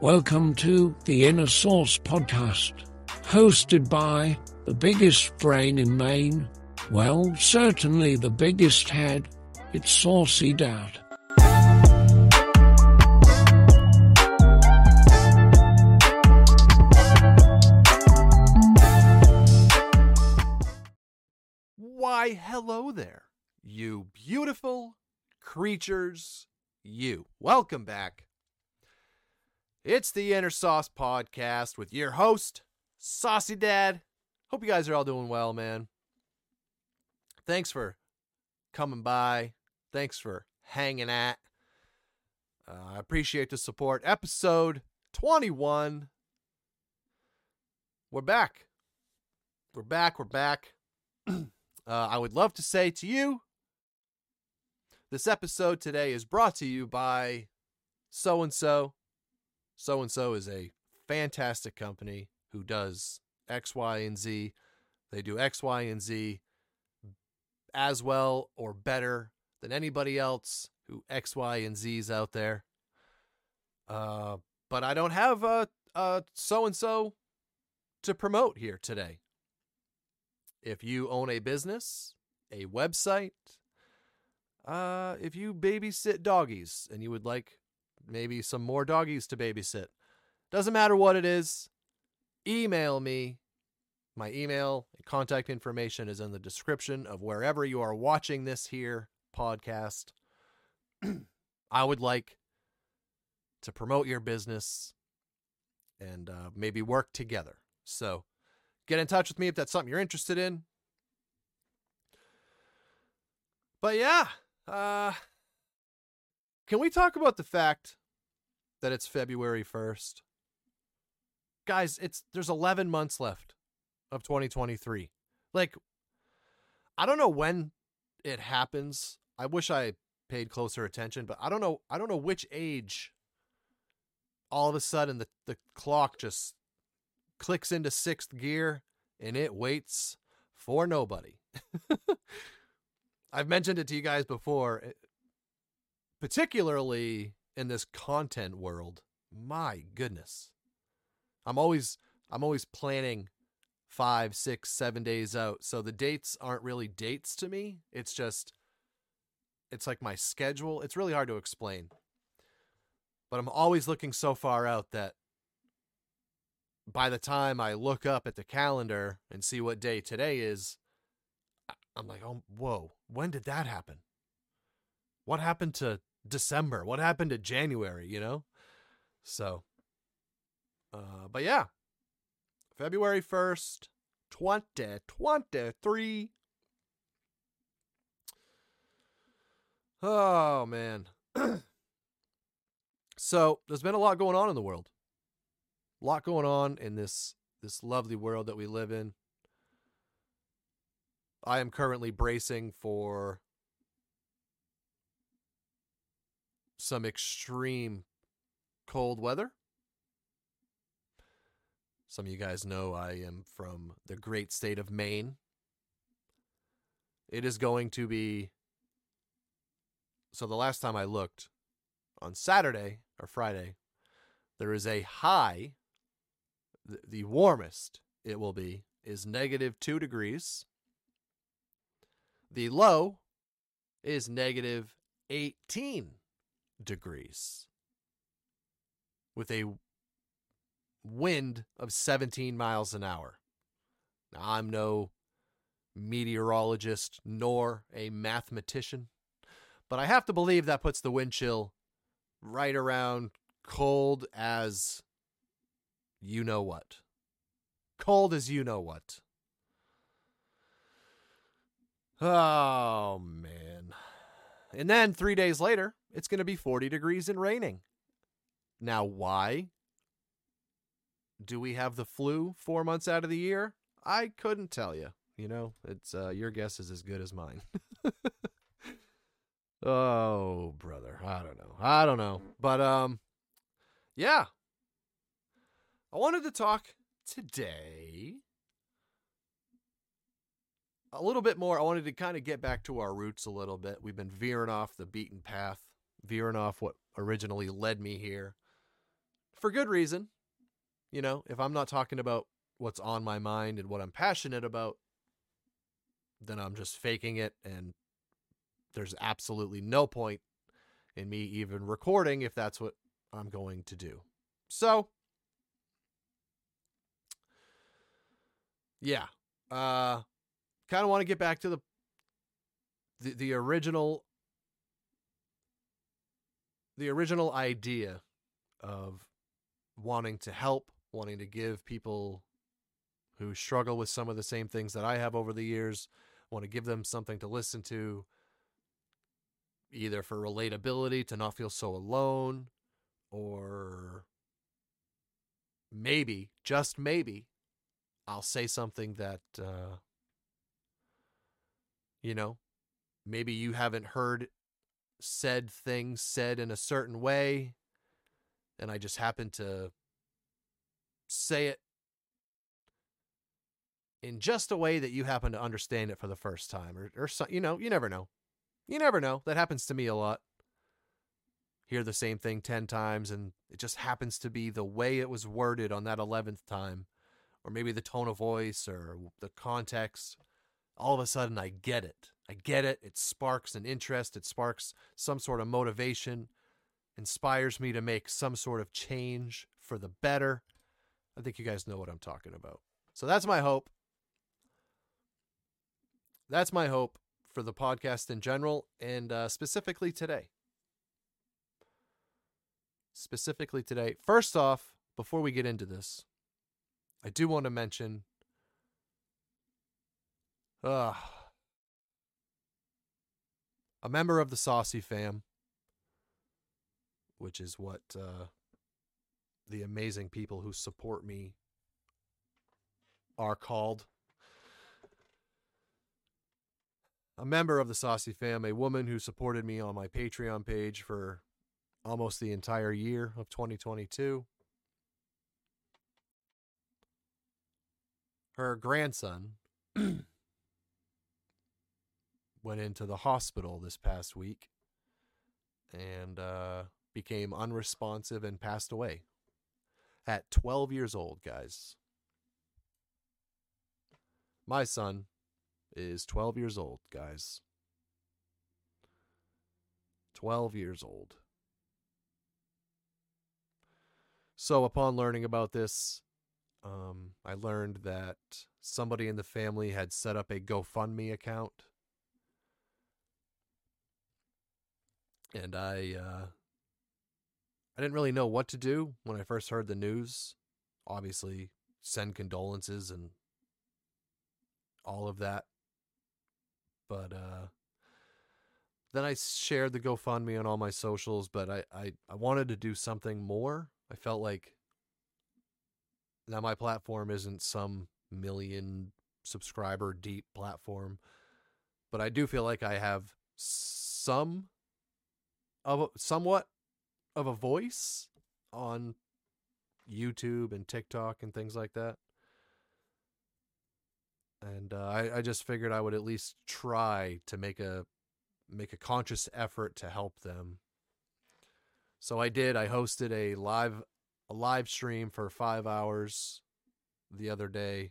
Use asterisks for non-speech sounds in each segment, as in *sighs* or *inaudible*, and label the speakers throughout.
Speaker 1: Welcome to the Inner Sauce podcast, hosted by the biggest brain in Maine. Well, certainly the biggest head. It's Saucy Dad.
Speaker 2: Why, hello there, you beautiful creatures, you. Welcome back. It's the Inner Sauce Podcast with your host, Saucy Dad. Hope you guys are all doing well, man. Thanks for coming by. Thanks for hanging at. Uh, I appreciate the support. Episode 21. We're back. We're back. We're back. *clears throat* uh, I would love to say to you this episode today is brought to you by so and so. So and so is a fantastic company who does X, Y, and Z. They do X, Y, and Z as well or better than anybody else who X, Y, and Z's out there. Uh, but I don't have a so and so to promote here today. If you own a business, a website, uh, if you babysit doggies and you would like maybe some more doggies to babysit, doesn't matter what it is, email me. My email and contact information is in the description of wherever you are watching this here podcast. *clears throat* I would like to promote your business and uh, maybe work together. So get in touch with me if that's something you're interested in. But yeah, uh, can we talk about the fact that it's February 1st? Guys, it's there's 11 months left of 2023. Like I don't know when it happens. I wish I paid closer attention, but I don't know I don't know which age all of a sudden the, the clock just clicks into sixth gear and it waits for nobody. *laughs* I've mentioned it to you guys before, eh, particularly in this content world. My goodness. I'm always I'm always planning five, six, seven days out. So the dates aren't really dates to me. It's just it's like my schedule. It's really hard to explain. But I'm always looking so far out that by the time I look up at the calendar and see what day today is, I'm like, oh, whoa, when did that happen? What happened to December? What happened to January, you know? So, uh, but yeah, February 1st, 2023. Oh, man. *clears throat* so, there's been a lot going on in the world. A lot going on in this this lovely world that we live in. I am currently bracing for some extreme cold weather. Some of you guys know I am from the great state of Maine. It is going to be. So, the last time I looked on Saturday or Friday, there is a high, the warmest it will be is negative two degrees. The low is negative 18 degrees with a wind of 17 miles an hour. Now, I'm no meteorologist nor a mathematician, but I have to believe that puts the wind chill right around cold as you know what. Cold as you know what. Oh, man. And then three days later, it's going to be 40 degrees and raining. Now, why do we have the flu four months out of the year? I couldn't tell you. You know, it's uh, your guess is as good as mine. *laughs* oh, brother, I don't know. I don't know. But um yeah. I wanted to talk today a little bit more. I wanted to kind of get back to our roots a little bit. We've been veering off the beaten path, veering off what originally led me here for good reason. You know, if I'm not talking about what's on my mind and what I'm passionate about, then I'm just faking it and there's absolutely no point in me even recording if that's what I'm going to do. So, yeah. Uh kind of want to get back to the the, the original the original idea of wanting to help, wanting to give people who struggle with some of the same things that I have over the years, want to give them something to listen to, either for relatability, to not feel so alone, or maybe, just maybe, I'll say something that, uh, you know, maybe you haven't heard said things said in a certain way, and I just happen to say it in just a way that you happen to understand it for the first time, or, or so, you know, you never know. You never know. That happens to me a lot. Hear the same thing 10 times, and it just happens to be the way it was worded on that 11th time, or maybe the tone of voice or the context. All of a sudden, I get it. I get it. It sparks an interest, it sparks some sort of motivation, inspires me to make some sort of change for the better. I think you guys know what I'm talking about. So that's my hope. That's my hope for the podcast in general and uh, specifically today. Specifically today. First off, before we get into this, I do want to mention. Uh, a member of the Saucy fam, which is what uh, the amazing people who support me are called. A member of the Saucy fam, a woman who supported me on my Patreon page for almost the entire year of 2022. Her grandson went into the hospital this past week and uh, became unresponsive and passed away at 12 years old, guys. My son is 12 years old, guys. 12 years old. So, upon learning about this, um, I learned that somebody in the family had set up a GoFundMe account and I uh, I didn't really know what to do when I first heard the news. Obviously, send condolences and all of that. But uh, then I shared the GoFundMe on all my socials, but I, I, I wanted to do something more. I felt like now my platform isn't some million subscriber deep platform, but I do feel like I have some of a, somewhat of a voice on YouTube and TikTok and things like that. And uh, I, I just figured I would at least try to make a make a conscious effort to help them. So I did. I hosted a live a live stream for five hours the other day,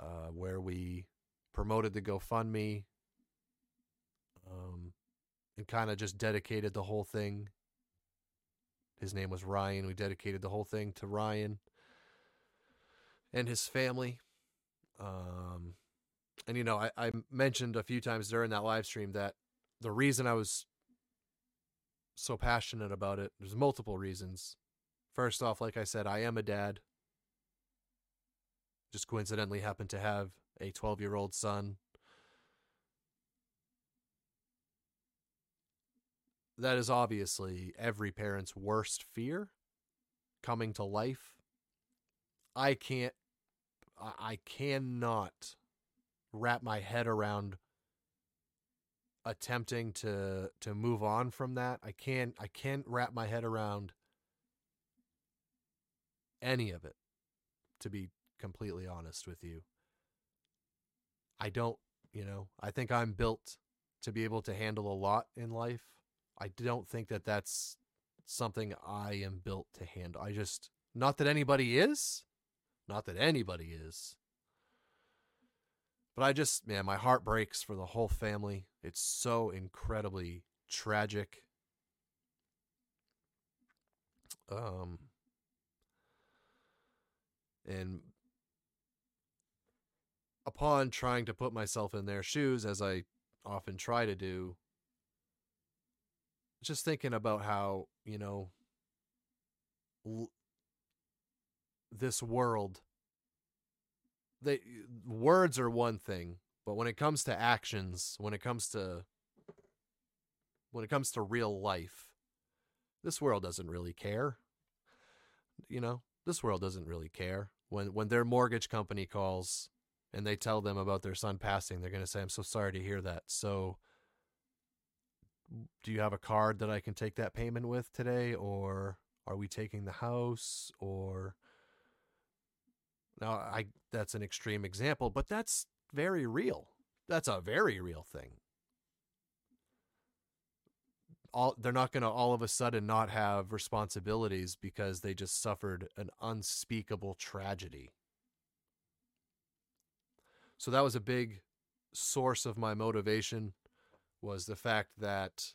Speaker 2: uh, where we promoted the GoFundMe. Um, and kind of just dedicated the whole thing. His name was Ryan. We dedicated the whole thing to Ryan and his family. Um, and you know, I, I mentioned a few times during that live stream that the reason I was so passionate about it, there's multiple reasons. First off, like I said, I am a dad. Just coincidentally happened to have a 12 year old son that is obviously every parent's worst fear coming to life. I can't, I cannot wrap my head around attempting to to move on from that. I can't I can't wrap my head around any of it to be completely honest with you. I don't, you know, I think I'm built to be able to handle a lot in life. I don't think that that's something I am built to handle. I just, not that anybody is, not that anybody is, but I just, man, my heart breaks for the whole family. It's so incredibly tragic. Um, and upon trying to put myself in their shoes, as I often try to do, just thinking about how, you know, l- this world they uh, words are one thing, but when it comes to actions, when it comes to when it comes to real life, this world doesn't really care. You know, this world doesn't really care. When when their mortgage company calls and they tell them about their son passing, they're going to say, "I'm so sorry to hear that." So do you have a card that I can take that payment with today or are we taking the house or now I that's an extreme example, but that's very real. That's a very real thing. All they're not going to all of a sudden not have responsibilities because they just suffered an unspeakable tragedy. So that was a big source of my motivation was the fact that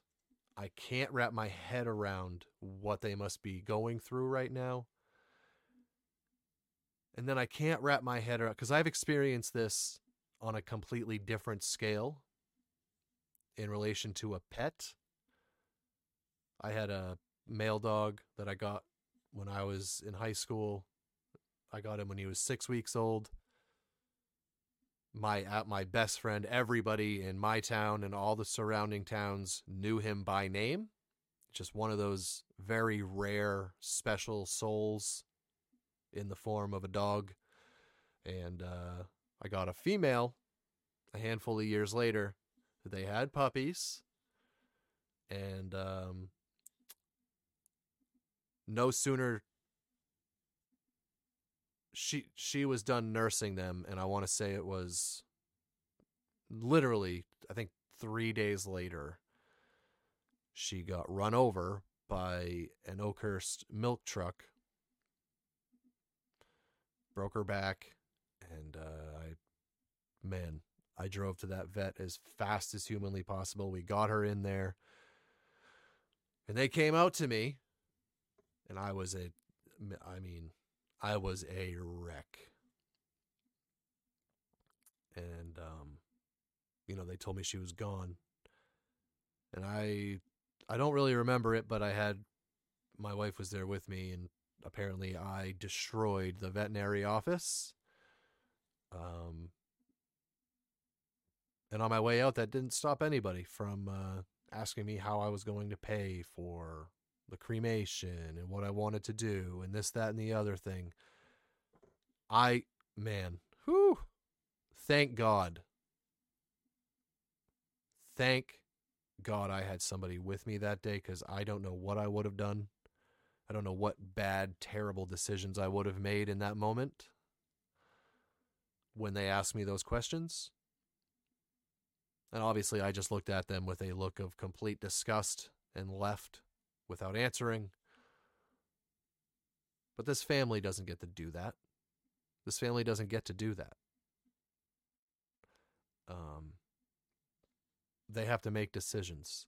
Speaker 2: I can't wrap my head around what they must be going through right now and then I can't wrap my head around because I've experienced this on a completely different scale in relation to a pet. I had a male dog that I got when I was in high school. I got him when he was six weeks old. My uh, my best friend, everybody in my town and all the surrounding towns knew him by name. Just one of those very rare, special souls in the form of a dog. And uh, I got a female a handful of years later. They had puppies. And um, no sooner she she was done nursing them and I want to say it was literally I think 3 days later she got run over by an Oakhurst milk truck broke her back, and uh, I, man, I drove to that vet as fast as humanly possible. We got her in there, and they came out to me, and I was a, I mean, I was a wreck. And um, you know, they told me she was gone, and I, I don't really remember it, but I had my wife was there with me, and apparently I destroyed the veterinary office. Um, and on my way out, that didn't stop anybody from uh, asking me how I was going to pay for the cremation and what I wanted to do and this, that, and the other thing. I, man, whew, thank God. Thank God I had somebody with me that day because I don't know what I would have done I don't know what bad, terrible decisions I would have made in that moment when they asked me those questions. And obviously, I just looked at them with a look of complete disgust and left without answering. But this family doesn't get to do that. This family doesn't get to do that. Um, they have to make decisions.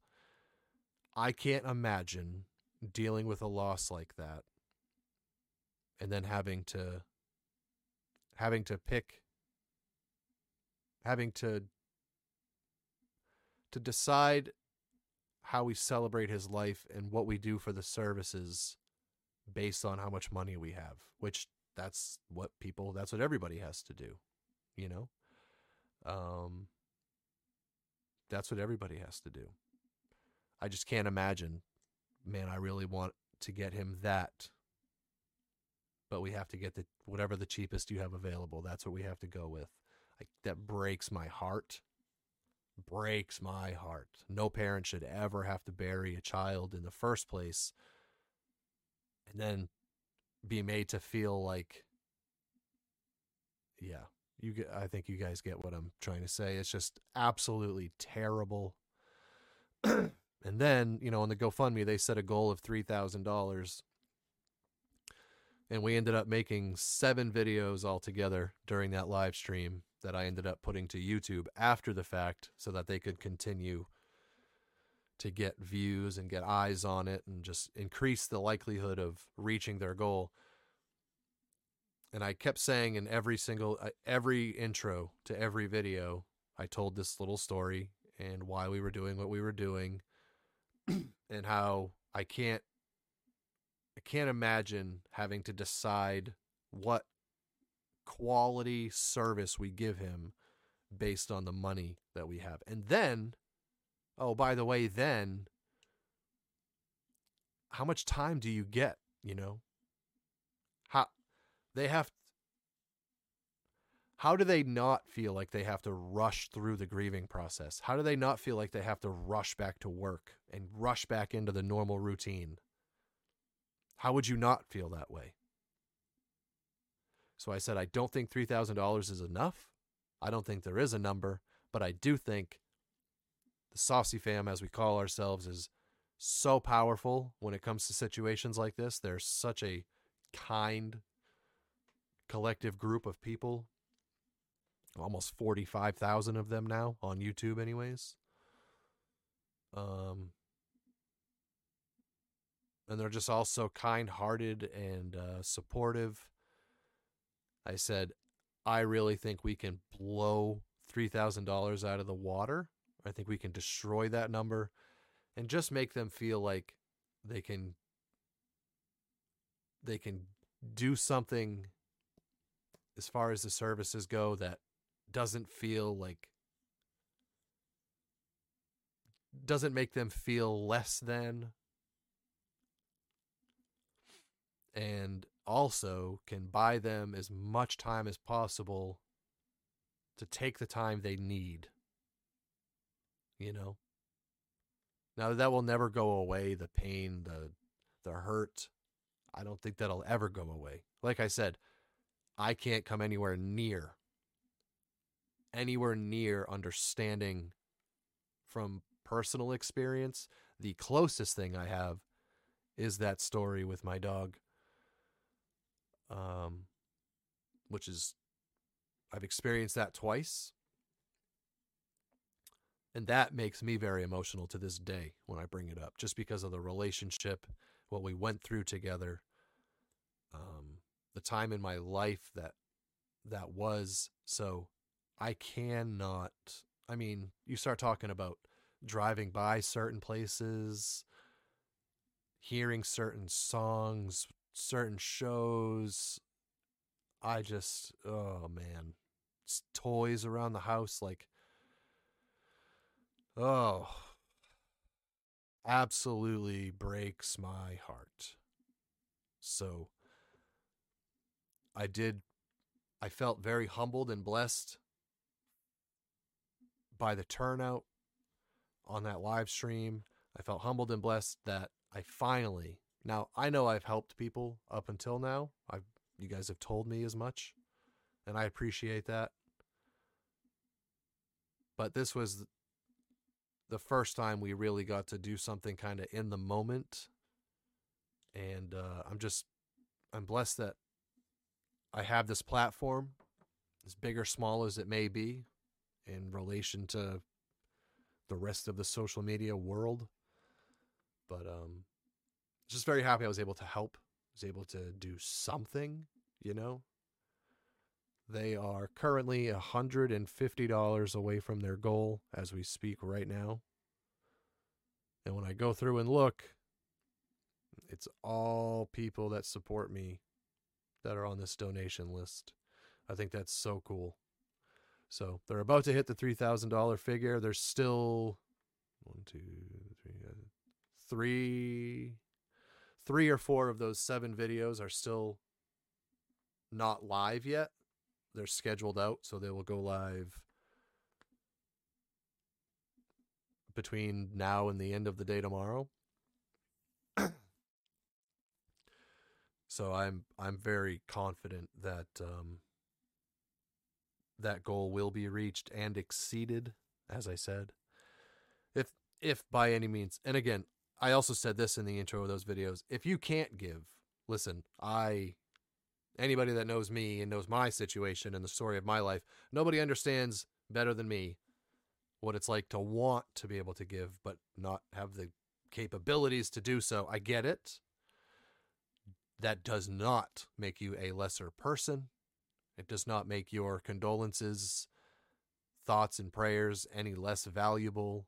Speaker 2: I can't imagine dealing with a loss like that and then having to having to pick having to to decide how we celebrate his life and what we do for the services based on how much money we have which that's what people that's what everybody has to do you know um that's what everybody has to do i just can't imagine man, I really want to get him that. But we have to get the whatever the cheapest you have available. That's what we have to go with. I, that breaks my heart. Breaks my heart. No parent should ever have to bury a child in the first place and then be made to feel like yeah, you get, I think you guys get what I'm trying to say. It's just absolutely terrible. *clears throat* And then, you know, on the GoFundMe, they set a goal of $3,000. And we ended up making seven videos altogether during that live stream that I ended up putting to YouTube after the fact so that they could continue to get views and get eyes on it and just increase the likelihood of reaching their goal. And I kept saying in every single uh, every intro to every video, I told this little story and why we were doing what we were doing *clears throat* and how I can't I can't imagine having to decide what quality service we give him based on the money that we have. And then oh, by the way, then how much time do you get, you know? How they have how do they not feel like they have to rush through the grieving process? How do they not feel like they have to rush back to work and rush back into the normal routine? How would you not feel that way? So I said, I don't think $3,000 is enough. I don't think there is a number, but I do think the Saucy Fam, as we call ourselves, is so powerful when it comes to situations like this. They're such a kind, collective group of people. Almost 45,000 of them now on YouTube, anyways. Um, and they're just all so kind hearted and uh, supportive. I said, I really think we can blow $3,000 out of the water. I think we can destroy that number and just make them feel like they can they can do something as far as the services go that doesn't feel like doesn't make them feel less than. And also can buy them as much time as possible to take the time they need you know. Now that will never go away, the pain, the the hurt. I don't think that'll ever go away. Like I said, I can't come anywhere near anywhere near understanding from personal experience. The closest thing I have is that story with my dog. Um which is I've experienced that twice and that makes me very emotional to this day when I bring it up, just because of the relationship, what we went through together, um, the time in my life that that was. So I cannot. I mean, you start talking about driving by certain places, hearing certain songs, certain shows. I just, oh man, it's toys around the house, like Oh, absolutely breaks my heart. So I did, I felt very humbled and blessed by the turnout on that live stream. I felt humbled and blessed that I finally, now I know I've helped people up until now. I've, you guys have told me as much, and I appreciate that. But this was the first time we really got to do something kind of in the moment. And uh, I'm just, I'm blessed that I have this platform, as big or small as it may be, in relation to the rest of the social media world. But um, just very happy I was able to help, was able to do something, you know. They are currently $150 away from their goal as we speak right now. And when I go through and look, it's all people that support me that are on this donation list. I think that's so cool. So they're about to hit the $3,000 figure. There's still one, two, three, uh, three, three or four of those seven videos are still not live yet they're scheduled out, so they will go live between now and the end of the day tomorrow. *clears throat* so I'm I'm very confident that um, that goal will be reached and exceeded, as I said. If if by any means, and again, I also said this in the intro of those videos. If you can't give, listen, I anybody that knows me and knows my situation and the story of my life, nobody understands better than me what it's like to want to be able to give but not have the capabilities to do so. I get it. That does not make you a lesser person. It does not make your condolences, thoughts, and prayers any less valuable.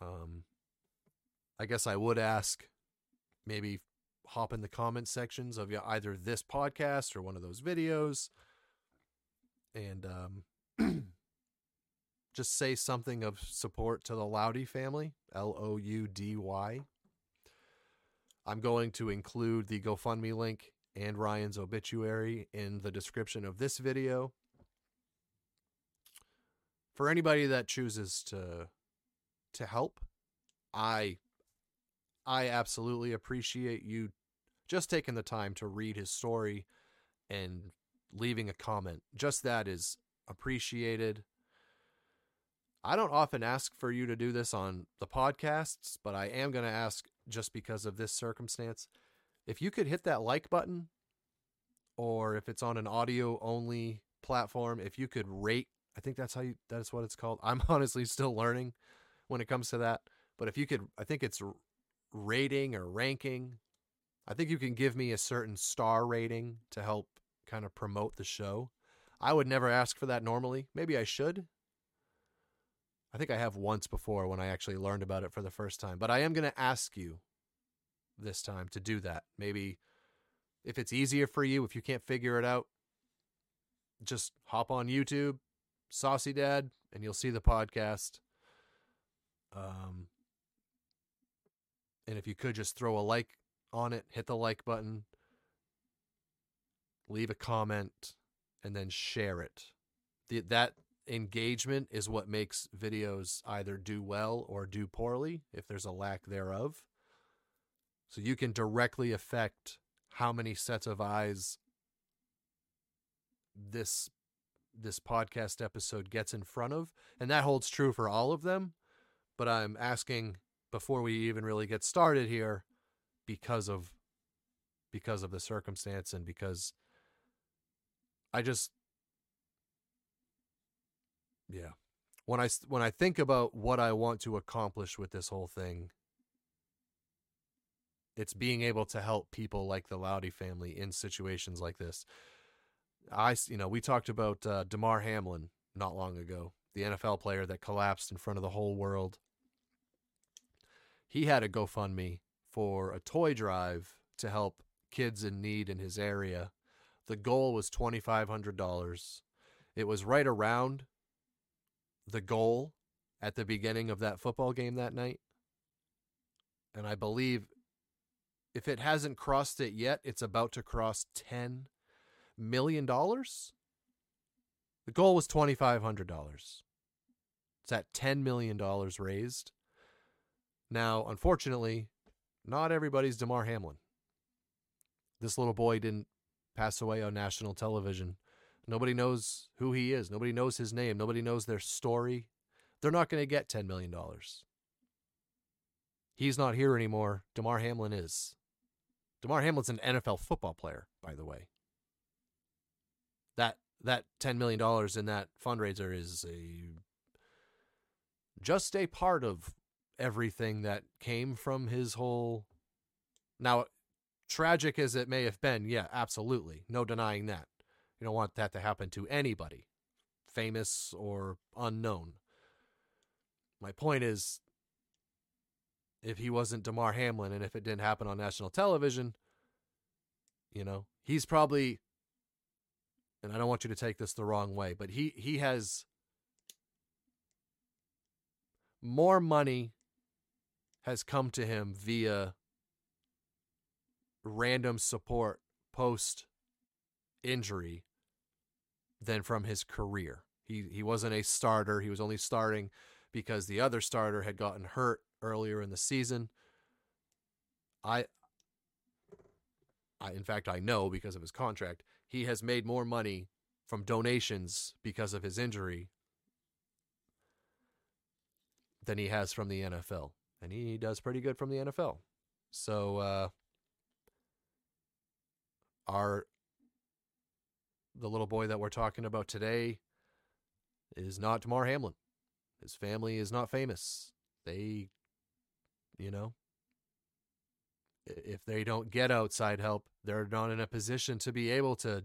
Speaker 2: Um, I guess I would ask maybe hop in the comment sections of either this podcast or one of those videos and um, *clears throat* just say something of support to the Loudy family, L O U D Y. I'm going to include the GoFundMe link and Ryan's obituary in the description of this video. For anybody that chooses to to help, I I absolutely appreciate you just taking the time to read his story and leaving a comment. Just that is appreciated. I don't often ask for you to do this on the podcasts, but I am going to ask just because of this circumstance. If you could hit that like button, or if it's on an audio only platform, if you could rate, I think that's how you, that's what it's called. I'm *laughs* honestly still learning when it comes to that. But if you could, I think it's rating or ranking. I think you can give me a certain star rating to help kind of promote the show. I would never ask for that normally. Maybe I should. I think I have once before when I actually learned about it for the first time, but I am going to ask you this time to do that. Maybe if it's easier for you, if you can't figure it out, just hop on YouTube, Saucy Dad, and you'll see the podcast. Um, and if you could just throw a like on it, hit the like button, leave a comment, and then share it. The, that engagement is what makes videos either do well or do poorly if there's a lack thereof. So you can directly affect how many sets of eyes this this podcast episode gets in front of and that holds true for all of them but i'm asking before we even really get started here because of because of the circumstance and because I just yeah when I when I think about what I want to accomplish with this whole thing it's being able to help people like the Loudy family in situations like this. I you know we talked about uh, Damar Hamlin not long ago, the NFL player that collapsed in front of the whole world he had a GoFundMe for a toy drive to help kids in need in his area. The goal was $2,500. It was right around the goal at the beginning of that football game that night. And I believe if it hasn't crossed it yet, it's about to cross $10 million. The goal was $2,500. It's at $10 million raised. Now, unfortunately, not everybody's Damar Hamlin. This little boy didn't pass away on national television. Nobody knows who he is. Nobody knows his name. Nobody knows their story. They're not going to get $10 million. He's not here anymore. Damar Hamlin is. Damar Hamlin's an NFL football player, by the way. That that $10 million in that fundraiser is a just a part of everything that came from his whole. Now, tragic as it may have been, yeah, absolutely. No denying that. You don't want that to happen to anybody, famous or unknown. My point is if he wasn't Damar Hamlin and if it didn't happen on national television, you know, he's probably and I don't want you to take this the wrong way, but he he has more money has come to him via random support post injury than from his career. He he wasn't a starter. He was only starting because the other starter had gotten hurt earlier in the season. I I in fact I know because of his contract, he has made more money from donations because of his injury than he has from the NFL. And he does pretty good from the NFL. So uh our the little boy that we're talking about today is not Damar Hamlin. His family is not famous. They you know if they don't get outside help, they're not in a position to be able to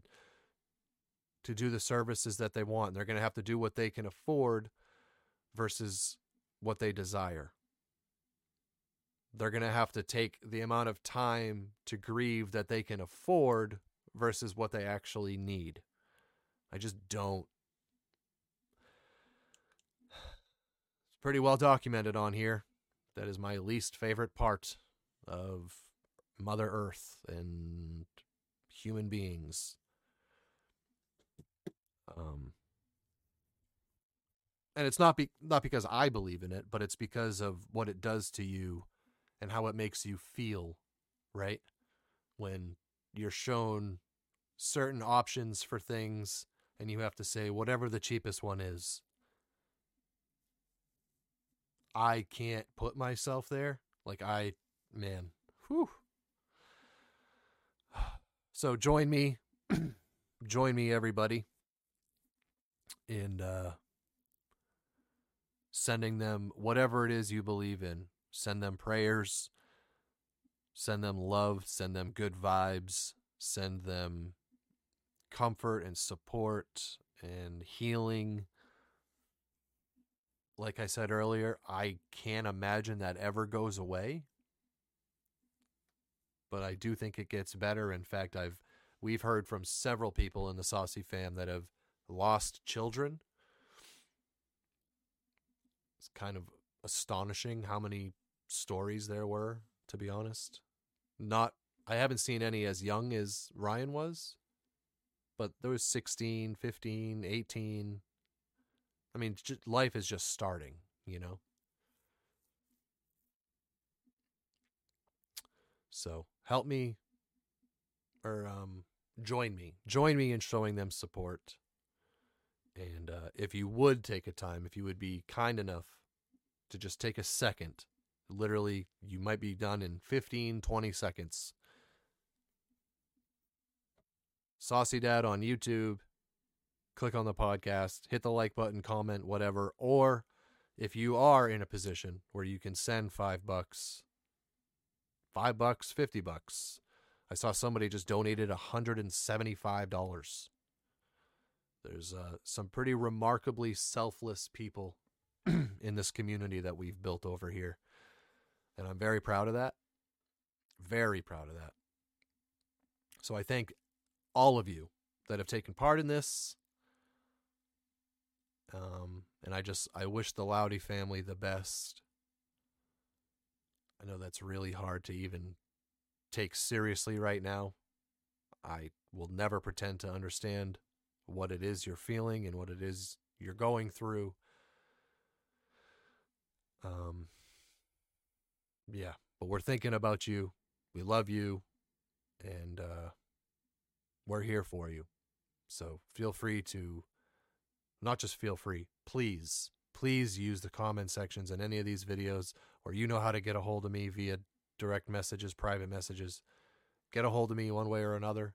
Speaker 2: to do the services that they want. They're going to have to do what they can afford versus what they desire. They're going to have to take the amount of time to grieve that they can afford versus what they actually need. I just don't. *sighs* It's pretty well documented on here. That is my least favorite part of Mother Earth and human beings. Um, and it's not be- not because I believe in it, but it's because of what it does to you and how it makes you feel, right? When you're shown certain options for things and you have to say whatever the cheapest one is. I can't put myself there. Like I man, whew. So join me, *clears throat* join me, everybody, in uh, sending them whatever it is you believe in. Send them prayers, send them love, send them good vibes, send them comfort and support and healing. Like I said earlier, I can't imagine that ever goes away but I do think it gets better. In fact, I've we've heard from several people in the Saucy fam that have lost children. It's kind of astonishing how many stories there were, to be honest. Not I haven't seen any as young as Ryan was, but there was 16, 15, 18. I mean, life is just starting, you know. So help me or um, join me. Join me in showing them support. And uh, if you would take a time, if you would be kind enough to just take a second, literally, you might be done in 15, 20 seconds. Saucy Dad on YouTube. Click on the podcast, hit the like button, comment, whatever. Or if you are in a position where you can send five bucks five bucks, 50 bucks. I saw somebody just donated $175. There's uh, some pretty remarkably selfless people *clears throat* in this community that we've built over here. And I'm very proud of that. Very proud of that. So I thank all of you that have taken part in this. Um, and I just, I wish the Loudy family the best. I know that's really hard to even take seriously right now. I will never pretend to understand what it is you're feeling and what it is you're going through. Um, yeah, but we're thinking about you. We love you, and uh, we're here for you. So feel free to, not just feel free, please please use the comment sections in any of these videos, or you know how to get a hold of me via direct messages, private messages. Get a hold of me one way or another.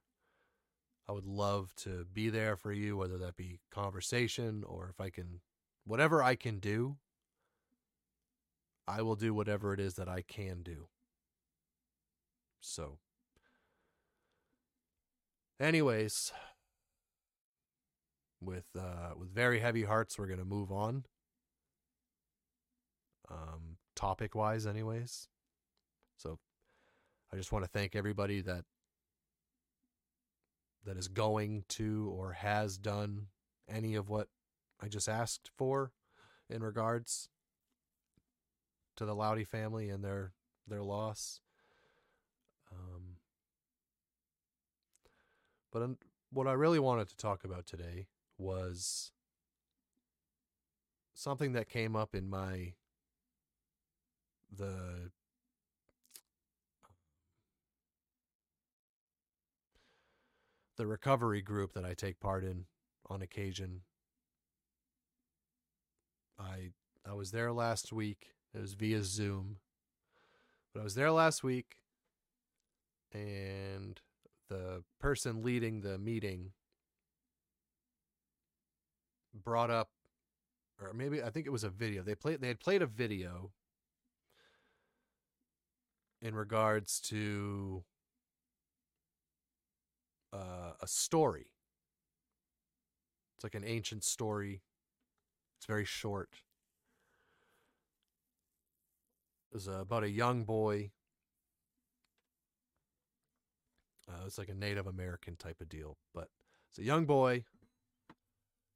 Speaker 2: I would love to be there for you, whether that be conversation or if I can, whatever I can do, I will do whatever it is that I can do. So, anyways, with uh, with very heavy hearts, we're gonna move on um, topic wise, anyways. So I just want to thank everybody that that is going to or has done any of what I just asked for in regards to the Loudy family and their their loss. Um, but what I really wanted to talk about today was something that came up in my the the recovery group that I take part in on occasion. I I was there last week. It was via Zoom. But I was there last week and the person leading the meeting brought up or maybe I think it was a video. They played they had played a video in regards to uh, a story. It's like an ancient story. It's very short. Was uh, about a young boy. Uh, it's like a Native American type of deal, but it's a young boy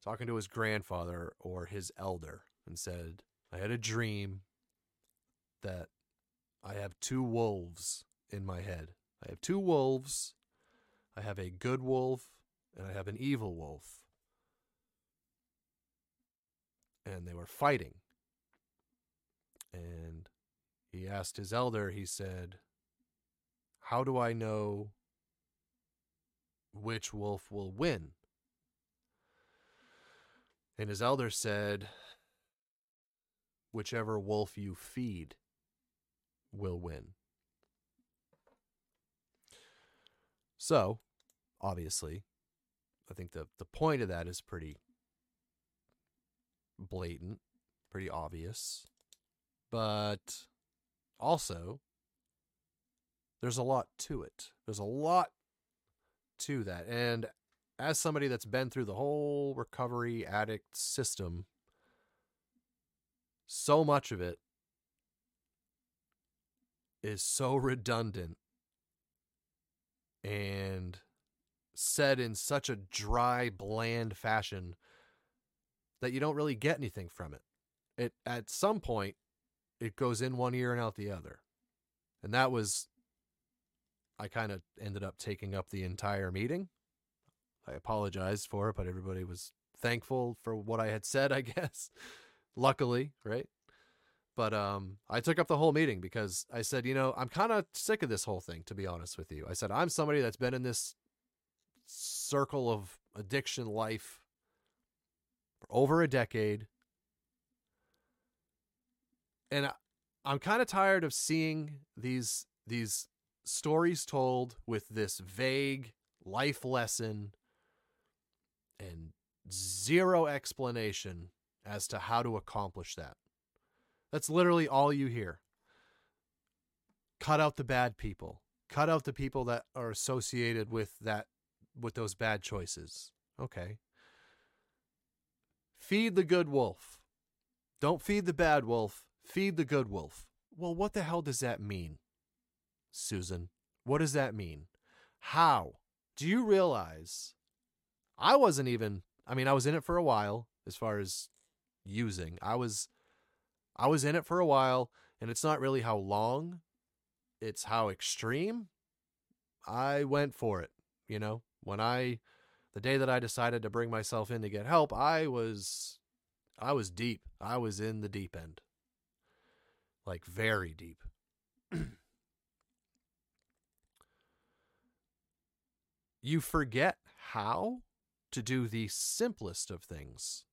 Speaker 2: talking to his grandfather or his elder and said, I had a dream that I have two wolves in my head. I have two wolves. I have a good wolf and I have an evil wolf. And they were fighting. And he asked his elder, he said, How do I know which wolf will win? And his elder said, Whichever wolf you feed will win. So, obviously, I think the, the point of that is pretty blatant, pretty obvious. But also, there's a lot to it. There's a lot to that. And as somebody that's been through the whole recovery addict system, so much of it is so redundant and said in such a dry, bland fashion that you don't really get anything from it. It at some point it goes in one ear and out the other. And that was I kind of ended up taking up the entire meeting. I apologized for it, but everybody was thankful for what I had said, *laughs* I guess. Luckily, right? But um, I took up the whole meeting because I said, you know, I'm kind of sick of this whole thing, to be honest with you. I said, I'm somebody that's been in this circle of addiction life for over a decade. And I, I'm kind of tired of seeing these these stories told with this vague life lesson and zero explanation as to how to accomplish that. That's literally all you hear. Cut out the bad people. Cut out the people that are associated with that with those bad choices. Okay. Feed the good wolf. Don't feed the bad wolf. Feed the good wolf. Well, what the hell does that mean, Susan? What does that mean? How? Do you realize I wasn't even I mean, I was in it for a while as far as using. I was I was in it for a while, and it's not really how long, it's how extreme. I went for it, you know. When I the day that I decided to bring myself in to get help, I was I was deep. I was in the deep end. Like very deep. *clears throat* you forget how to do the simplest of things.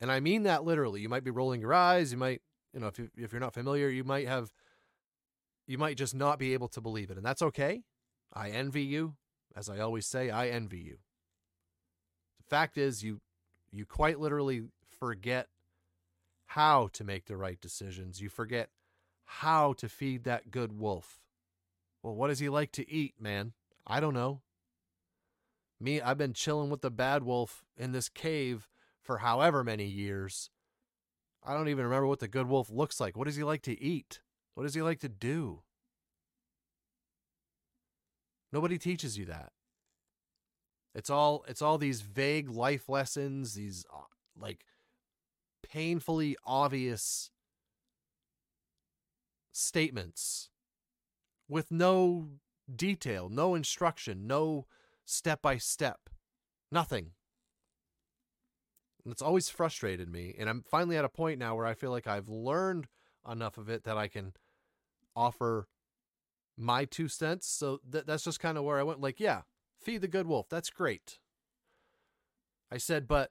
Speaker 2: And I mean that literally. You might be rolling your eyes. You might, you know, if, you, if you're not familiar, you might have, you might just not be able to believe it. And that's okay. I envy you. As I always say, I envy you. The fact is, you, you quite literally forget how to make the right decisions. You forget how to feed that good wolf. Well, what does he like to eat, man? I don't know. Me, I've been chilling with the bad wolf in this cave for however many years. I don't even remember what the good wolf looks like. What does he like to eat? What does he like to do? Nobody teaches you that. It's all it's all these vague life lessons, these uh, like painfully obvious statements with no detail, no instruction, no step by step. Nothing. It's always frustrated me. And I'm finally at a point now where I feel like I've learned enough of it that I can offer my two cents. So th- that's just kind of where I went. Like, yeah, feed the good wolf. That's great. I said, but,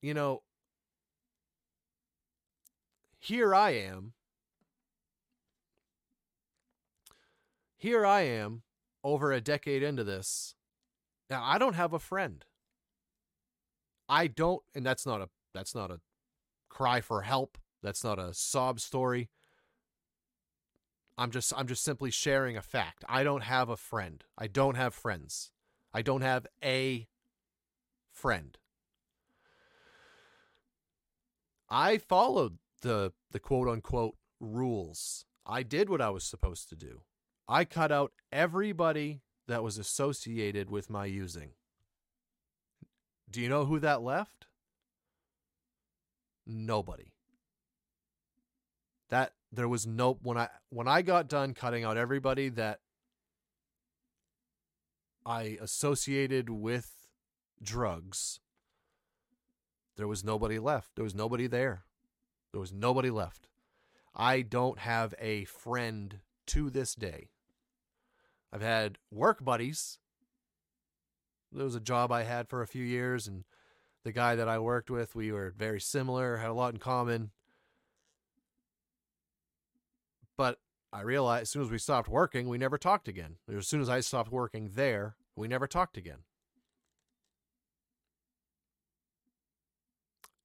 Speaker 2: you know, here I am. Here I am over a decade into this. Now I don't have a friend. I don't and that's not a that's not a cry for help. That's not a sob story. I'm just I'm just simply sharing a fact. I don't have a friend. I don't have friends. I don't have a friend. I followed the the quote unquote rules. I did what I was supposed to do. I cut out everybody that was associated with my using. Do you know who that left? Nobody. That there was no when I when I got done cutting out everybody that I associated with drugs, there was nobody left. There was nobody there. There was nobody left. I don't have a friend to this day. I've had work buddies. There was a job I had for a few years, and the guy that I worked with, we were very similar, had a lot in common. But I realized as soon as we stopped working, we never talked again. As soon as I stopped working there, we never talked again.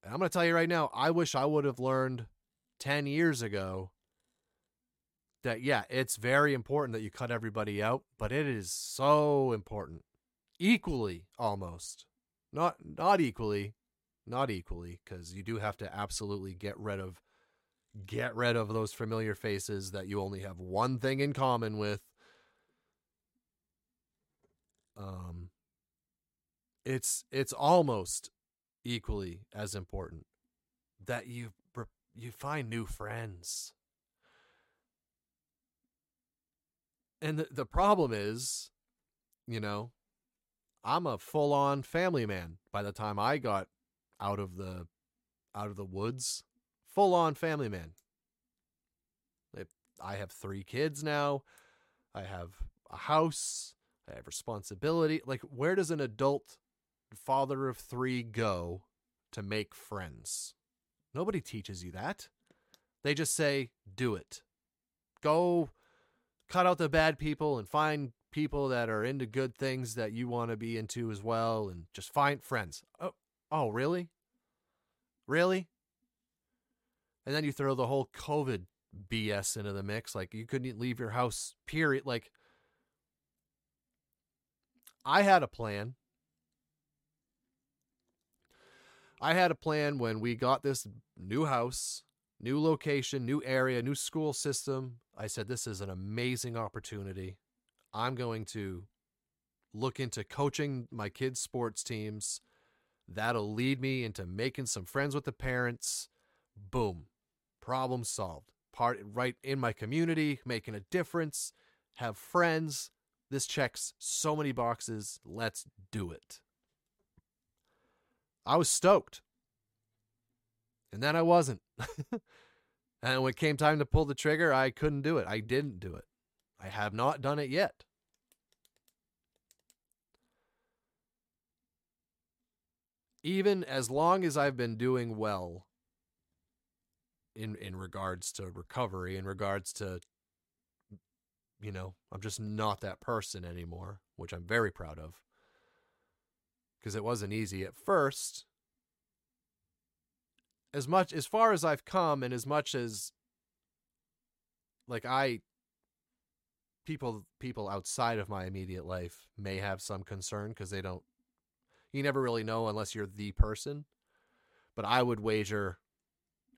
Speaker 2: And I'm going to tell you right now, I wish I would have learned 10 years ago that, yeah, it's very important that you cut everybody out, but it is so important. Equally, almost. Not, not equally, not equally, because you do have to absolutely get rid of, get rid of those familiar faces that you only have one thing in common with. Um, it's, it's almost equally as important that you you find new friends. And the, the problem is, you know, I'm a full-on family man by the time I got out of the out of the woods. Full-on family man. I have 3 kids now. I have a house. I have responsibility. Like where does an adult father of three go to make friends? Nobody teaches you that. They just say, do it. Go cut out the bad people and find people that are into good things that you want to be into as well and just find friends. Oh, oh, really? Really? And then you throw the whole COVID BS into the mix. Like you couldn't leave your house, period. Like I had a plan I had a plan when we got this new house, new location, new area, new school system. I said, This is an amazing opportunity. I'm going to look into coaching my kids' sports teams. That'll lead me into making some friends with the parents. Boom. Problem solved. Part right in my community, making a difference, have friends. This checks so many boxes. Let's do it. I was stoked. And then I wasn't. *laughs* and when it came time to pull the trigger, I couldn't do it. I didn't do it. I have not done it yet. Even as long as I've been doing well in in regards to recovery, in regards to you know, I'm just not that person anymore, which I'm very proud of because it wasn't easy at first. As much as far as I've come and as much as like I people people outside of my immediate life may have some concern cuz they don't you never really know unless you're the person. But I would wager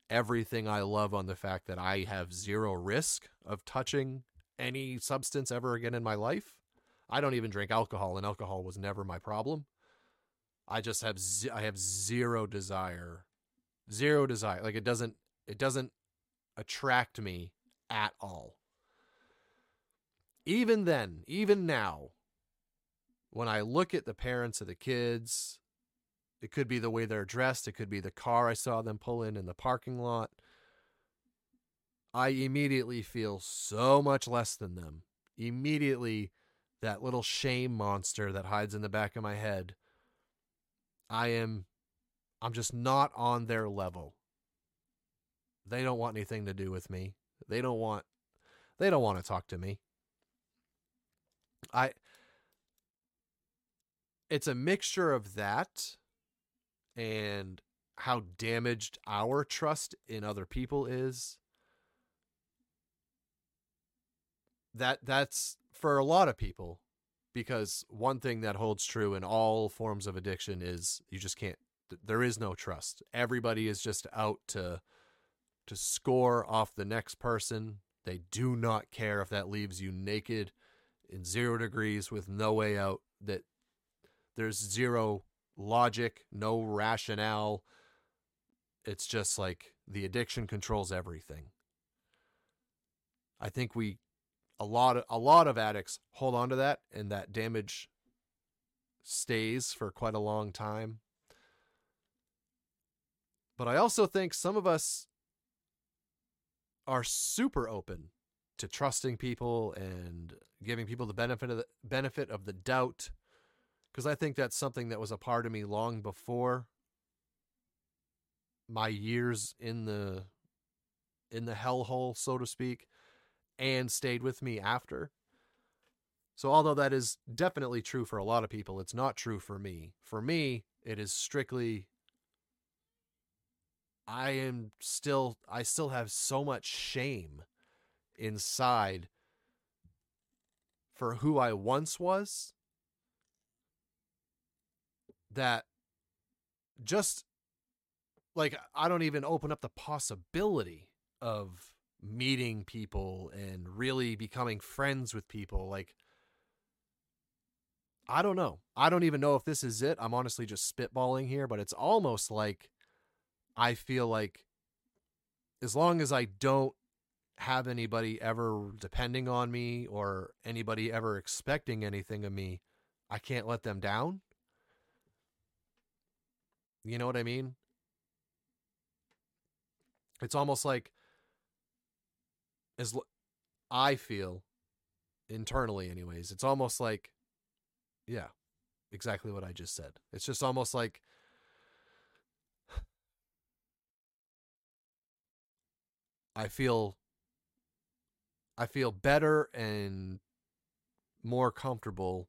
Speaker 2: everything I love on the fact that I have zero risk of touching any substance ever again in my life. I don't even drink alcohol, and alcohol was never my problem. I just have z- I have zero desire, zero desire. Like it doesn't it doesn't attract me at all. Even then, even now, when I look at the parents of the kids, it could be the way they're dressed, it could be the car I saw them pull in in the parking lot. I immediately feel so much less than them. Immediately, that little shame monster that hides in the back of my head I am I'm just not on their level. they don't want anything to do with me. They don't want they don't want to talk to me. I it's a mixture of that and how damaged our trust in other people is that that's for a lot of people because one thing that holds true in all forms of addiction is you just can't there is no trust. Everybody is just out to to score off the next person. They do not care if that leaves you naked in 0 degrees with no way out that there's zero logic no rationale. It's just like the addiction controls everything. I think we a lot of a lot of addicts hold on to that and that damage stays for quite a long time. But i also think some of us are super open to trusting people and giving people the benefit of the benefit of the doubt because i think that's something that was a part of me long before my years in the in the hellhole so to speak and stayed with me after. So, although that is definitely true for a lot of people, it's not true for me. For me, it is strictly I am still I still have so much shame inside for who I once was that just like I don't even open up the possibility of meeting people and really becoming friends with people like I don't know. I don't even know if this is it. I'm honestly just spitballing here, but it's almost like I feel like as long as I don't have anybody ever depending on me or anybody ever expecting anything of me, I can't let them down. You know what I mean? It's almost like as I feel internally anyways it's almost like yeah exactly what I just said. It's just almost like I feel I feel better and more comfortable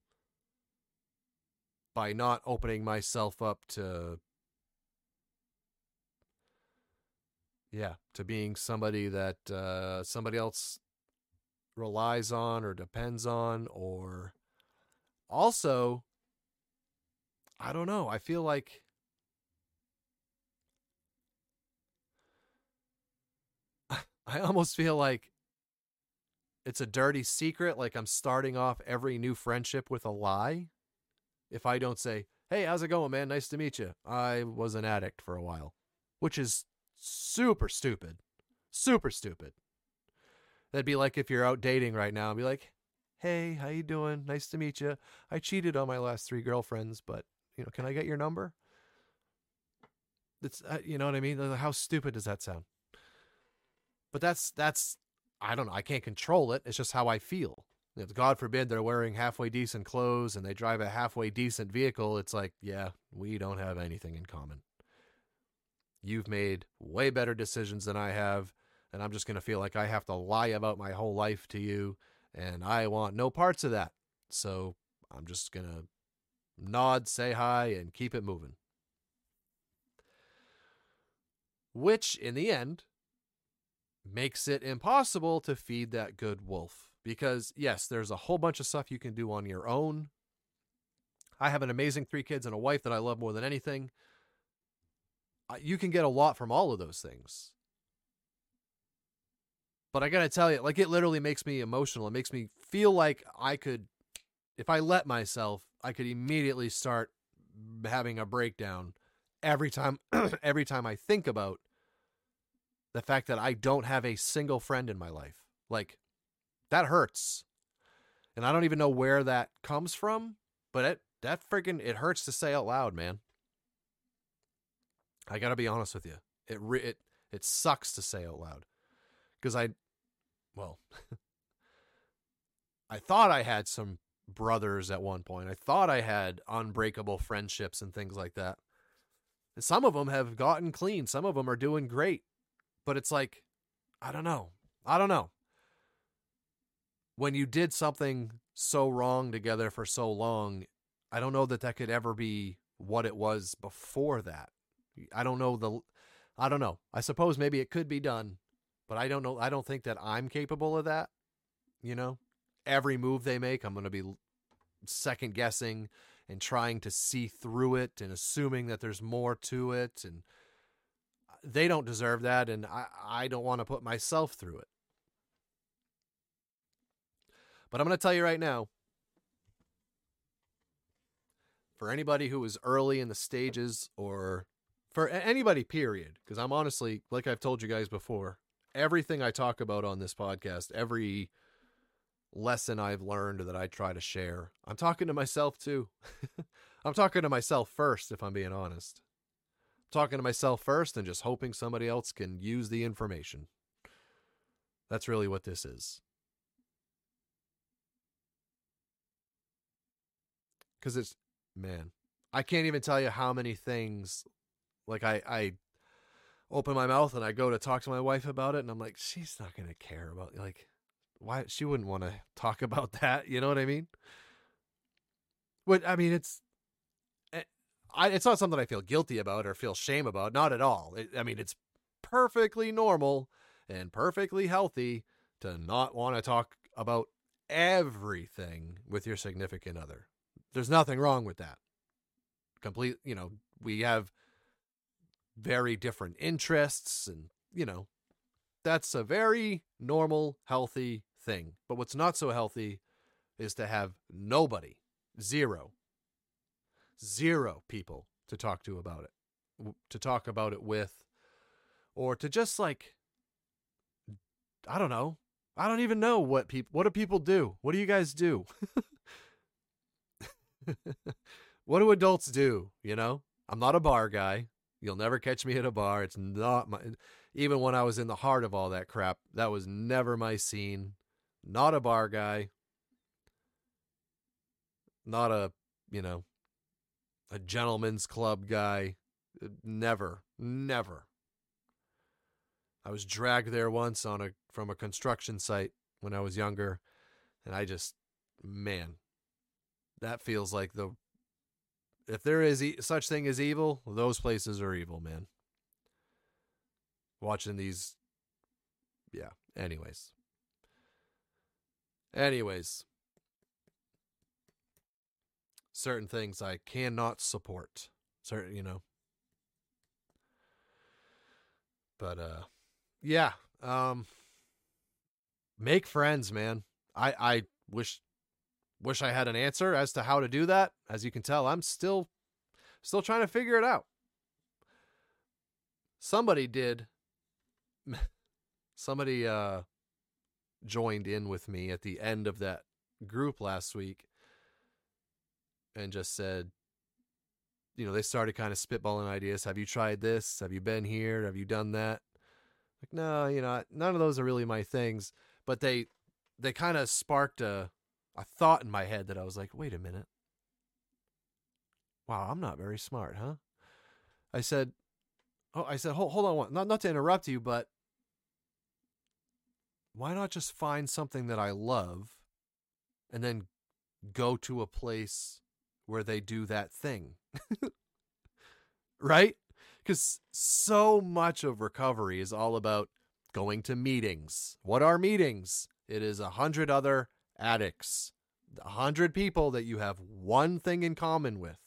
Speaker 2: by not opening myself up to yeah to being somebody that uh, somebody else relies on or depends on or also i don't know i feel like *laughs* i almost feel like it's a dirty secret like i'm starting off every new friendship with a lie if i don't say hey how's it going man? Nice to meet you i was an addict for a while which is super stupid. Super stupid. That'd be like if you're out dating right now and be like, "Hey, how you doing? Nice to meet you. I cheated on my last 3 girlfriends, but, you know, can I get your number?" It's uh, you know what I mean? How stupid does that sound? But that's that's I don't know. I can't control it. It's just how I feel. If God forbid they're wearing halfway decent clothes and they drive a halfway decent vehicle, it's like, yeah, we don't have anything in common. You've made way better decisions than I have, and I'm just going to feel like I have to lie about my whole life to you, and I want no parts of that. So I'm just going to nod, say hi, and keep it moving. Which, in the end, makes it impossible to feed that good wolf. Because, yes, there's a whole bunch of stuff you can do on your own. I have an amazing three kids and a wife that I love more than anything you can get a lot from all of those things. But I got to tell you, like, it literally makes me emotional. It makes me feel like I could, if I let myself, I could immediately start having a breakdown every time, *clears throat* every time I think about the fact that I don't have a single friend in my life. Like, that hurts. And I don't even know where that comes from, but it, that freaking, it hurts to say out loud, man. I got to be honest with you. It re- it it sucks to say out loud because I well *laughs* I thought I had some brothers at one point. I thought I had unbreakable friendships and things like that. And some of them have gotten clean. Some of them are doing great. But it's like, I don't know. I don't know. When you did something so wrong together for so long, I don't know that that could ever be what it was before that. I don't know the I don't know. I suppose maybe it could be done, but I don't know. I don't think that I'm capable of that. You know, every move they make, I'm going to be second guessing and trying to see through it and assuming that there's more to it and uh, they don't deserve that and I, I don't want to put myself through it. But I'm going to tell you right now for anybody who is early in the stages or for anybody, period, because I'm honestly, like I've told you guys before, everything I talk about on this podcast, every lesson I've learned that I try to share, I'm talking to myself too. *laughs* I'm talking to myself first, if I'm being honest. I'm talking to myself first and just hoping somebody else can use the information. That's really what this is. Because it's, man, I can't even tell you how many things like I I open my mouth and I go to talk to my wife about it and I'm like, she's not gonna care about like why she wouldn't want to talk *laughs* about that, you know what I mean? But I mean, it's eh, I it's not something I feel guilty about or feel shame about, not at all. It, I mean, it's perfectly normal and perfectly healthy to not want to talk about everything with your significant other. There's nothing wrong with that. Complete, you know, we have very different interests and you know that's a very normal healthy thing. But what's not so healthy is to have nobody zero zero people to talk to about it to talk about it with or to just like i don't know. I don't even know what people what do people do? What do you guys do? *laughs* What do adults do you know? I'm not a bar guy You'll never catch me at a bar. It's not my. Even when I was in the heart of all that crap, that was never my scene. Not a bar guy. Not a, you know, a gentleman's club guy. Never, never. I was dragged there once on a from a construction site when I was younger, and I just, man, that feels like the if there is e- such thing as evil, those places are evil, man. Watching these, yeah. Anyways, anyways, certain things I cannot support. Certain, you know. But uh, yeah. Um, make friends, man. I I wish wish I had an answer as to how to do that. As you can tell, I'm still still trying to figure it out. Somebody did *laughs* somebody uh joined in with me at the end of that group last week and just said you know, they started kind of spitballing ideas. Have you tried this? Have you been here? Have you done that? Like, no, you know, none of those are really my things. But they they kind of sparked a a thought in my head that I was like, wait a minute. Wow, I'm not very smart, huh? I said, oh, I said, hold, hold on one, not, not to interrupt you, but why not just find something that I love and then go to a place where they do that thing? *laughs* right? Because so much of recovery is all about going to meetings. What are meetings? It is a hundred other addicts, a hundred people that you have one thing in common with.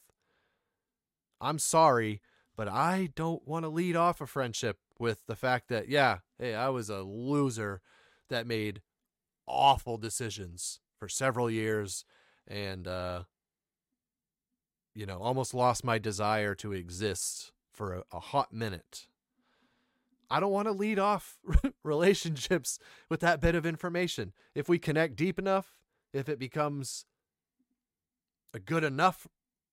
Speaker 2: I'm sorry, but I don't want to lead off a friendship with the fact that, yeah, hey, I was a loser that made awful decisions for several years and, uh, you know, almost lost my desire to exist for a, a hot minute. I don't want to lead off *laughs* relationships with that bit of information. If we connect deep enough, if it becomes a good enough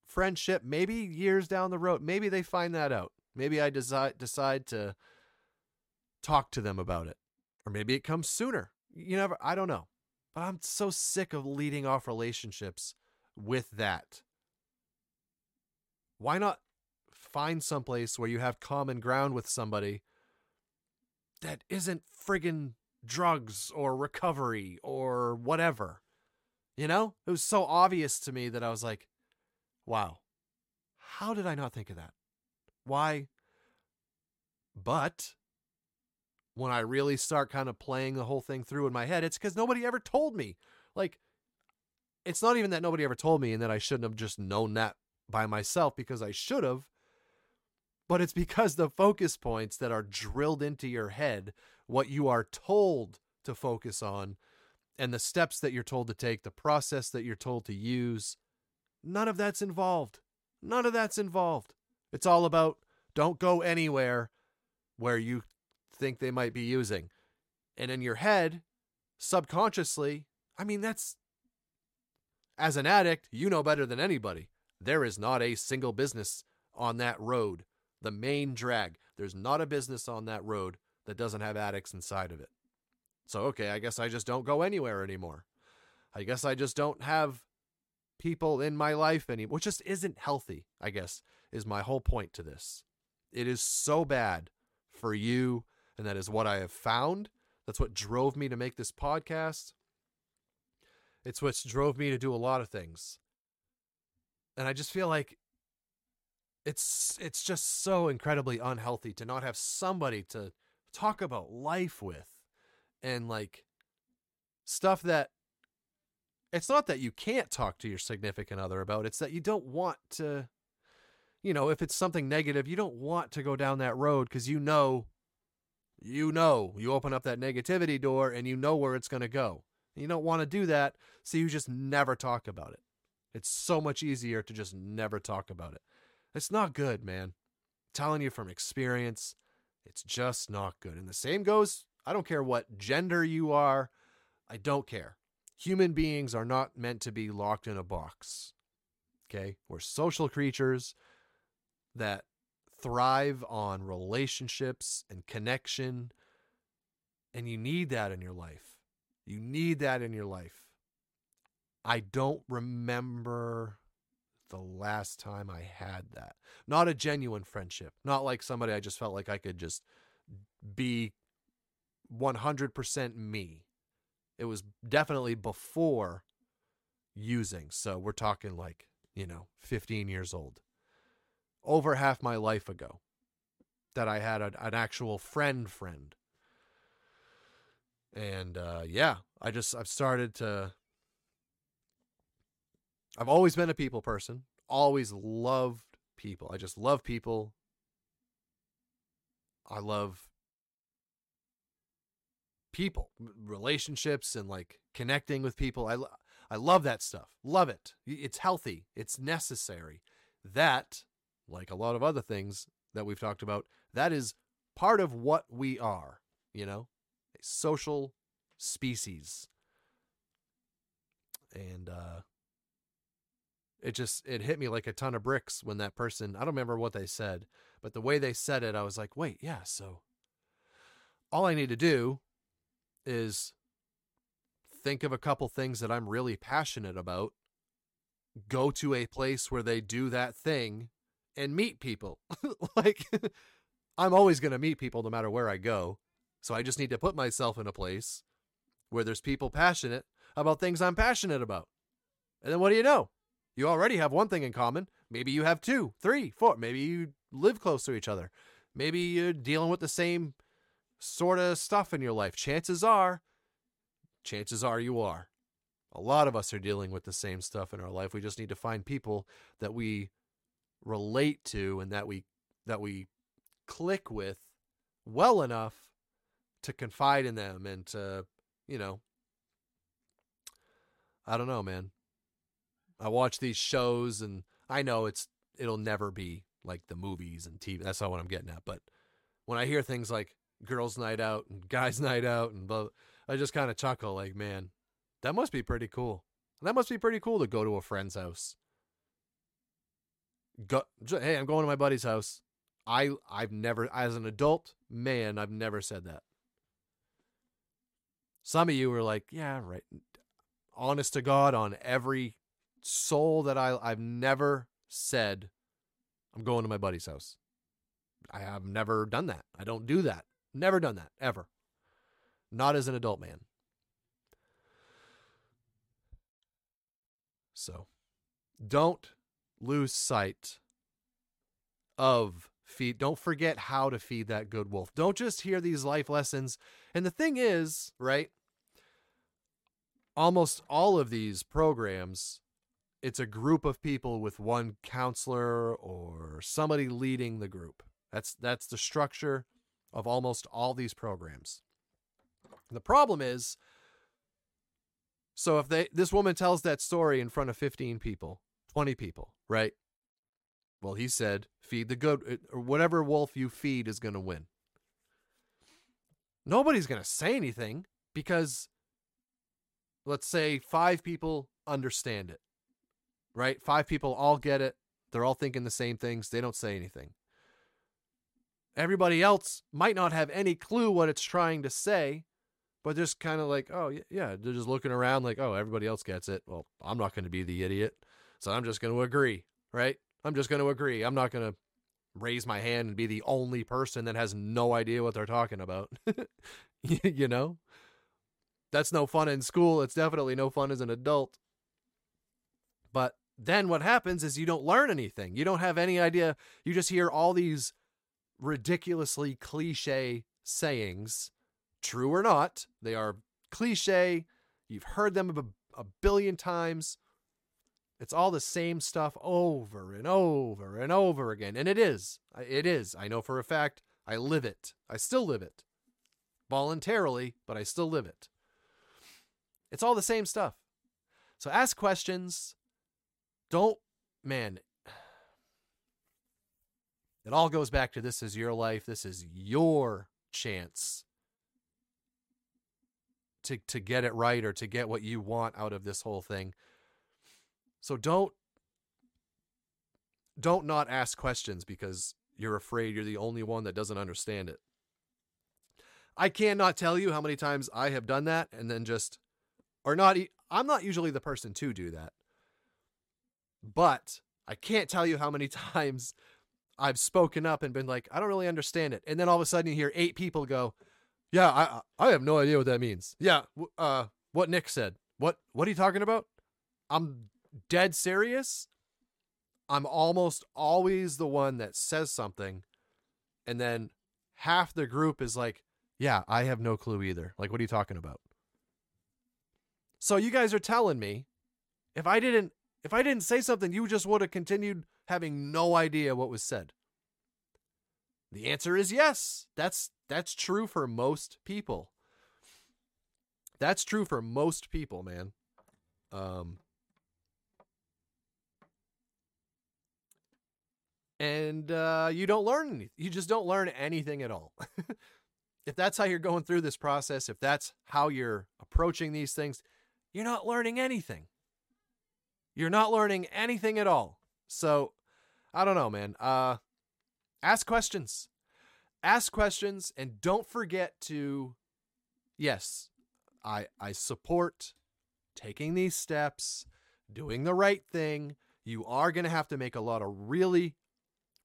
Speaker 2: friendship, maybe years down the road, maybe they find that out. Maybe I decide decide to talk to them about it. Or maybe it comes sooner. You never I don't know. But I'm so sick of leading off relationships with that. Why not find someplace where you have common ground with somebody that isn't friggin' drugs or recovery or whatever. You know? It was so obvious to me that I was like, wow, how did I not think of that? Why? But when I really start kind of playing the whole thing through in my head, it's because nobody ever told me. Like, it's not even that nobody ever told me and that I shouldn't have just known that by myself because I should have, but it's because the focus points that are drilled into your head, what you are told to focus on, and the steps that you're told to take, the process that you're told to use, none of that's involved. None of that's involved. It's all about don't go anywhere where you think they might be using. And in your head, subconsciously, I mean, that's as an addict, you know better than anybody. There is not a single business on that road, the main drag. There's not a business on that road that doesn't have addicts inside of it. So, okay, I guess I just don't go anywhere anymore. I guess I just don't have people in my life anymore, which just isn't healthy, I guess, is my whole point to this. It is so bad for you, and that is what I have found. That's what drove me to make this podcast. It's what drove me to do a lot of things. And I just feel like it's it's just so incredibly unhealthy to not have somebody to talk about life with and like stuff that it's not that you can't talk to your significant other about it's that you don't want to you know if it's something negative you don't want to go down that road cuz you know you know you open up that negativity door and you know where it's going to go you don't want to do that so you just never talk about it it's so much easier to just never talk about it. It's not good, man. I'm telling you from experience, it's just not good. And the same goes, I don't care what gender you are, I don't care. Human beings are not meant to be locked in a box. Okay? We're social creatures that thrive on relationships and connection. And you need that in your life. You need that in your life. I don't remember the last time I had that. Not a genuine friendship. Not like somebody I just felt like I could just be 100% me. It was definitely before using. So we're talking like, you know, 15 years old. Over half my life ago that I had an actual friend friend. And uh, yeah, I just I've started to I've always been a people person, always loved people. I just love people. I love people, relationships, and like connecting with people. I, I love that stuff. Love it. It's healthy, it's necessary. That, like a lot of other things that we've talked about, that is part of what we are, you know, a social species. And, uh, it just it hit me like a ton of bricks when that person i don't remember what they said but the way they said it i was like wait yeah so all i need to do is think of a couple things that i'm really passionate about go to a place where they do that thing and meet people. *laughs* Like i'm always going to meet people no matter where i go so i just need to put myself in a place where there's people passionate about things i'm passionate about. And then what do you know you already have one thing in common. Maybe you have two, three, four. Maybe you live close to each other. Maybe you're dealing with the same sort of stuff in your life. Chances are, chances are you are. A lot of us are dealing with the same stuff in our life. We just need to find people that we relate to and that we that we click with well enough to confide in them and to, you know, I don't know, man. I watch these shows and I know it's it'll never be like the movies and TV. That's not what I'm getting at. But when I hear things like girls' night out and guys' night out and blah, I just kind of chuckle like, man, that must be pretty cool. That must be pretty cool to go to a friend's house. Go, hey, I'm going to my buddy's house. I I've never as an adult man, I've never said that. Some of you were like, yeah, right. Honest to God, on every soul that I I've never said I'm going to my buddy's house. I have never done that. I don't do that. Never done that ever. Not as an adult man. So, don't lose sight of feed. Don't forget how to feed that good wolf. Don't just hear these life lessons. And the thing is, right? Almost all of these programs, it's a group of people with one counselor or somebody leading the group. That's that's the structure of almost all these programs. The problem is so if they this woman tells that story in front of 15 people, 20 people, right? Well, he said, feed the good, or whatever wolf you feed is going to win. Nobody's going to say anything because, let's say, five people understand it, right? Five people all get it. They're all thinking the same things. They don't say anything. Everybody else might not have any clue what it's trying to say, but just kind of like, oh, yeah, they're just looking around like, oh, everybody else gets it. Well, I'm not going to be the idiot. So I'm just going to agree, right? I'm just going to agree. I'm not going to raise my hand and be the only person that has no idea what they're talking about. *laughs* you know? That's no fun in school. It's definitely no fun as an adult. But then what happens is you don't learn anything. You don't have any idea. You just hear all these ridiculously cliche sayings, true or not. They are cliche. You've heard them a, a billion times. It's all the same stuff over and over and over again. And it is. It is. I know for a fact. I live it. I still live it. Voluntarily, but I still live it. It's all the same stuff. So ask questions. Don't, man, it all goes back to this is your life. This is your chance to, to get it right or to get what you want out of this whole thing. So don't don't not ask questions because you're afraid you're the only one that doesn't understand it. I cannot tell you how many times I have done that and then just or not I'm not usually the person to do that. But I can't tell you how many *laughs* times I've spoken up and been like, I don't really understand it. And then all of a sudden you hear eight people go, "Yeah, I I have no idea what that means." Yeah, uh what Nick said. What what are you talking about? I'm dead serious, I'm almost always the one that says something and then half the group is like, "Yeah, I have no clue either." Like, what are you talking about? So you guys are telling me if I didn't if I didn't say something, you just would have continued having no idea what was said. The answer is yes. That's that's true for most people. That's true for most people, man. Um and uh, you don't learn. You just don't learn anything at all. *laughs* if that's how you're going through this process, if that's how you're approaching these things, you're not learning anything. You're not learning anything at all. So, I don't know, man. Uh, ask questions. Ask questions and don't forget to yes, I I support taking these steps, doing the right thing. You are going to have to make a lot of really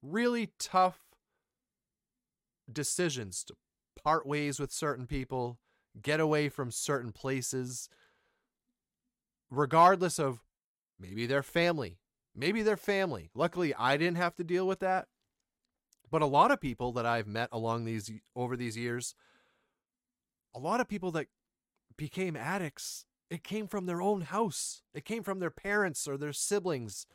Speaker 2: really tough decisions to part ways with certain people, get away from certain places, regardless of maybe their family. Maybe their family. Luckily, I didn't have to deal with that. But a lot of people that I've met along these over these years, a lot of people that became addicts, it came from their own house. It came from their parents or their siblings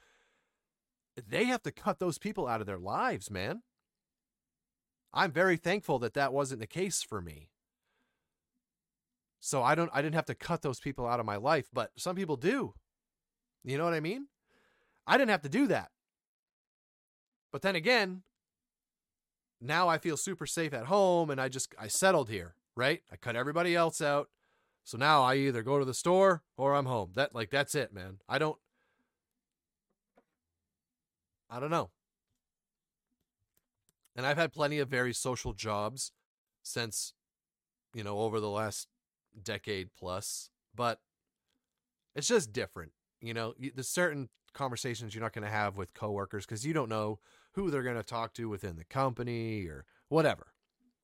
Speaker 2: they have to cut those people out of their lives, man. I'm very thankful that that wasn't the case for me. So I don't I didn't have to cut those people out of my life, but some people do. You know what I mean? I didn't have to do that. But then again, now I feel super safe at home and I just I settled here, right? I cut everybody else out. So now I either go to the store or I'm home. That like that's it, man. I don't I don't know. And I've had plenty of very social jobs since, you know, over the last decade plus, but it's just different. You know, there's certain conversations you're not going to have with coworkers because you don't know who they're going to talk to within the company or whatever.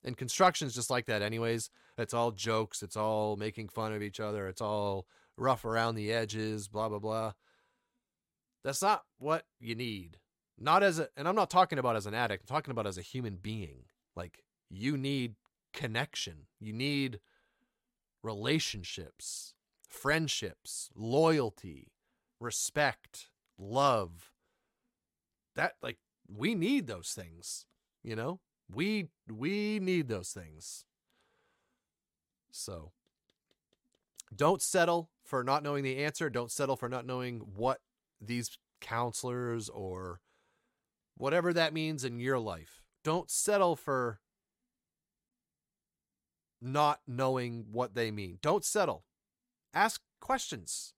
Speaker 2: And construction's just like that, anyways. It's all jokes. It's all making fun of each other. It's all rough around the edges, blah, blah, blah. That's not what you need. Not as a, and I'm not talking about as an addict, I'm talking about as a human being. Like, you need connection, you need relationships, friendships, loyalty, respect, love. That, like, we need those things, you know? We we need those things. So don't settle for not knowing the answer. Don't settle for not knowing what these counselors or whatever that means in your life. Don't settle for not knowing what they mean. Don't settle. Ask questions.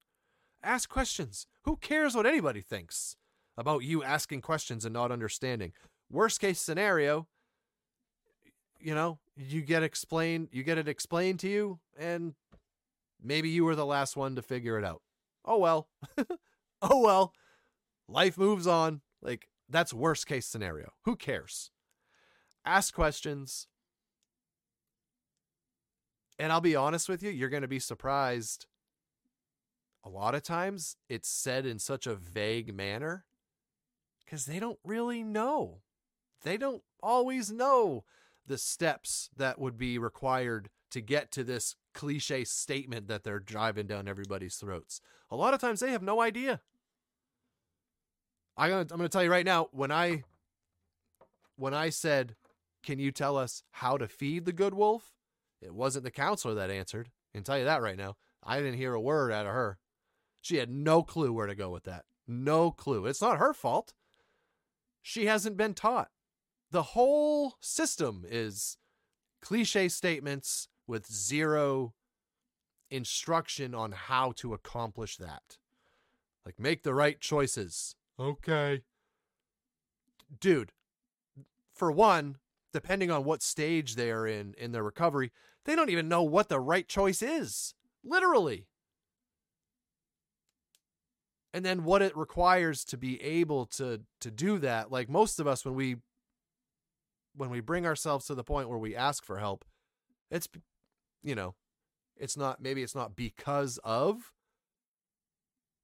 Speaker 2: Ask questions. Who cares what anybody thinks about you asking questions and not understanding? Worst case scenario, you know, you get explained, you get it explained to you, and maybe you were the last one to figure it out. Oh well. *laughs* oh well. Life moves on. Like, that's worst case scenario. Who cares? Ask questions. And I'll be honest with you, you're going to be surprised. A lot of times it's said in such a vague manner because they don't really know. They don't always know the steps that would be required to get to this cliche statement that they're driving down everybody's throats. A lot of times they have no idea. I'm going to tell you right now when I when I said, "Can you tell us how to feed the good wolf?" It wasn't the counselor that answered. I can tell you that right now. I didn't hear a word out of her. She had no clue where to go with that. No clue. It's not her fault. She hasn't been taught the whole system is cliche statements with zero instruction on how to accomplish that. Like, make the right choices. Okay. Dude, for one, depending on what stage they are in in their recovery, they don't even know what the right choice is. Literally. And then what it requires to be able to to do that. Like most of us when we when we bring ourselves to the point where we ask for help, it's you know, it's not maybe it's not because of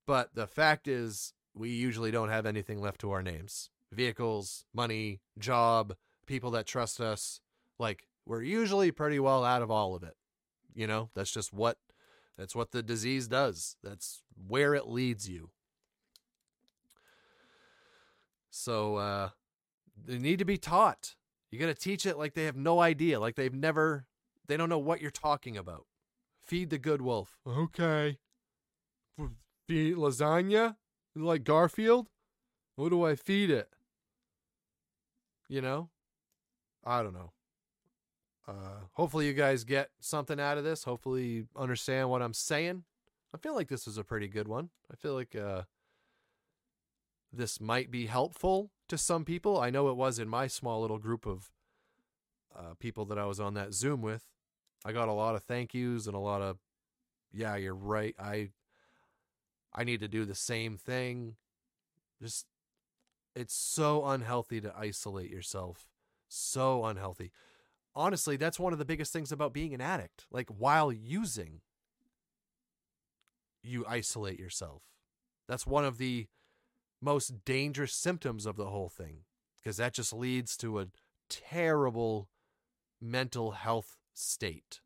Speaker 2: but the fact is we usually don't have anything left to our names. Vehicles, money, job, people that trust us, like we're usually pretty well out of all of it. You know, that's just what that's what the disease does. That's where it leads you. So uh they need to be taught. You got to teach it like they have no idea, like they've never, they don't know what you're talking about. Feed the good wolf. Okay. Feed lasagna? Like Garfield? What do I feed it? You know? I don't know. Uh, hopefully you guys get something out of this. Hopefully you understand what I'm saying. I feel like this is a pretty good one. I feel like uh, this might be helpful to some people. I know it was in my small little group of uh, people that I was on that Zoom with. I got a lot of thank yous and a lot of, yeah, you're right. I, I need to do the same thing. Just, it's so unhealthy to isolate yourself. So unhealthy. Honestly, that's one of the biggest things about being an addict. Like while using, you isolate yourself. That's one of the most dangerous symptoms of the whole thing because that just leads to a terrible mental health state.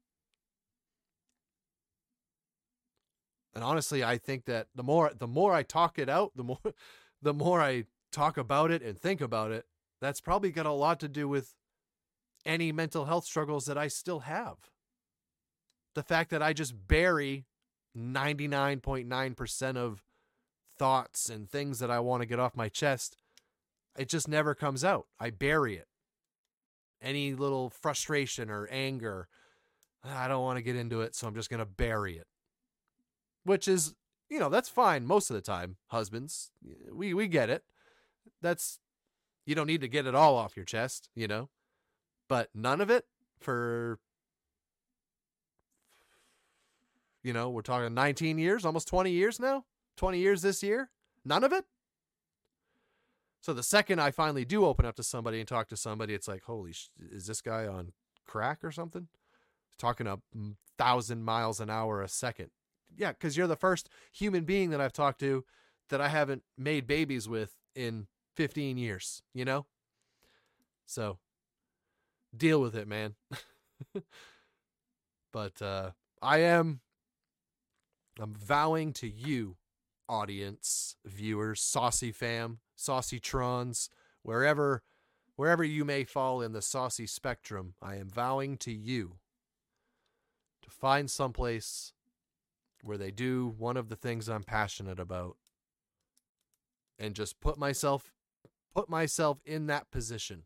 Speaker 2: And honestly, I think that the more the more I talk it out, the more *laughs* the more I talk about it and think about it, that's probably got a lot to do with any mental health struggles that I still have. The fact that I just bury 99.9% of thoughts and things that I want to get off my chest, it just never comes out. I bury it. Any little frustration or anger, ah, I don't want to get into it, so I'm just going to bury it. Which is, you know, that's fine most of the time, husbands. We we get it. That's you don't need to get it all off your chest, you know. But none of it for you know, we're talking 19 years, almost 20 years now. 20 years this year? None of it? So the second I finally do open up to somebody and talk to somebody, it's like, holy, sh- is this guy on crack or something? Talking a thousand miles an hour a second. Yeah, because you're the first human being that I've talked to that I haven't made babies with in 15 years, you know? So deal with it, man. *laughs* but uh I am I'm vowing to you, audience, viewers, saucey fam, saucy trons, wherever wherever you may fall in the saucy spectrum, I am vowing to you to find someplace where they do one of the things I'm passionate about and just put myself put myself in that position.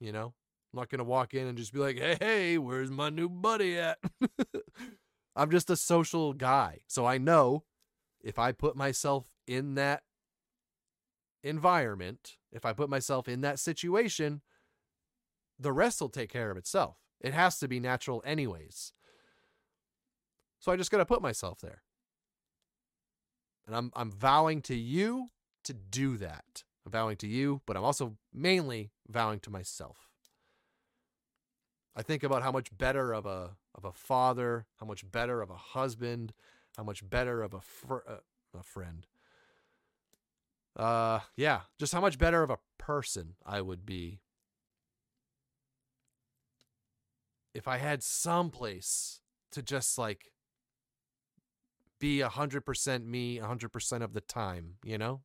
Speaker 2: You know? I'm not going to walk in and just be like, "Hey, hey, where's my new buddy at?" *laughs* I'm just a social guy. So I know if I put myself in that environment, if I put myself in that situation, the rest will take care of itself. It has to be natural, anyways. So I just got to put myself there. And I'm, I'm vowing to you to do that. I'm vowing to you, but I'm also mainly vowing to myself. I think about how much better of a of a father, how much better of a husband, how much better of a fr- uh, a friend. Uh yeah, just how much better of a person I would be if I had some place to just like be 100% me 100% of the time, you know?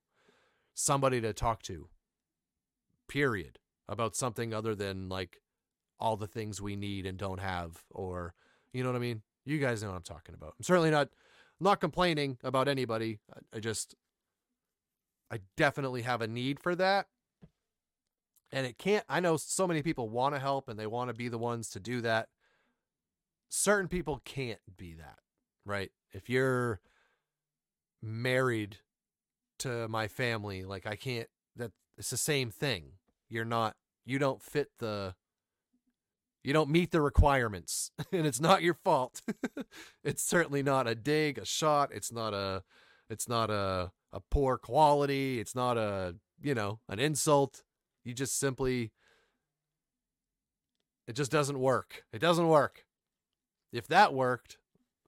Speaker 2: Somebody to talk to. Period. About something other than like all the things we need and don't have or you know what I mean? You guys know what I'm talking about. I'm certainly not not complaining about anybody. I, I just I definitely have a need for that. And it can't I know so many people want to help and they want to be the ones to do that. Certain people can't be that, right? If you're married to my family, like I can't that it's the same thing. You're not you don't fit the you don't meet the requirements *laughs* and it's not your fault. *laughs* It's certainly not a dig a shot it's not a it's not a a poor quality it's not a you know an insult. You just simply it just doesn't work. It doesn't work. If that worked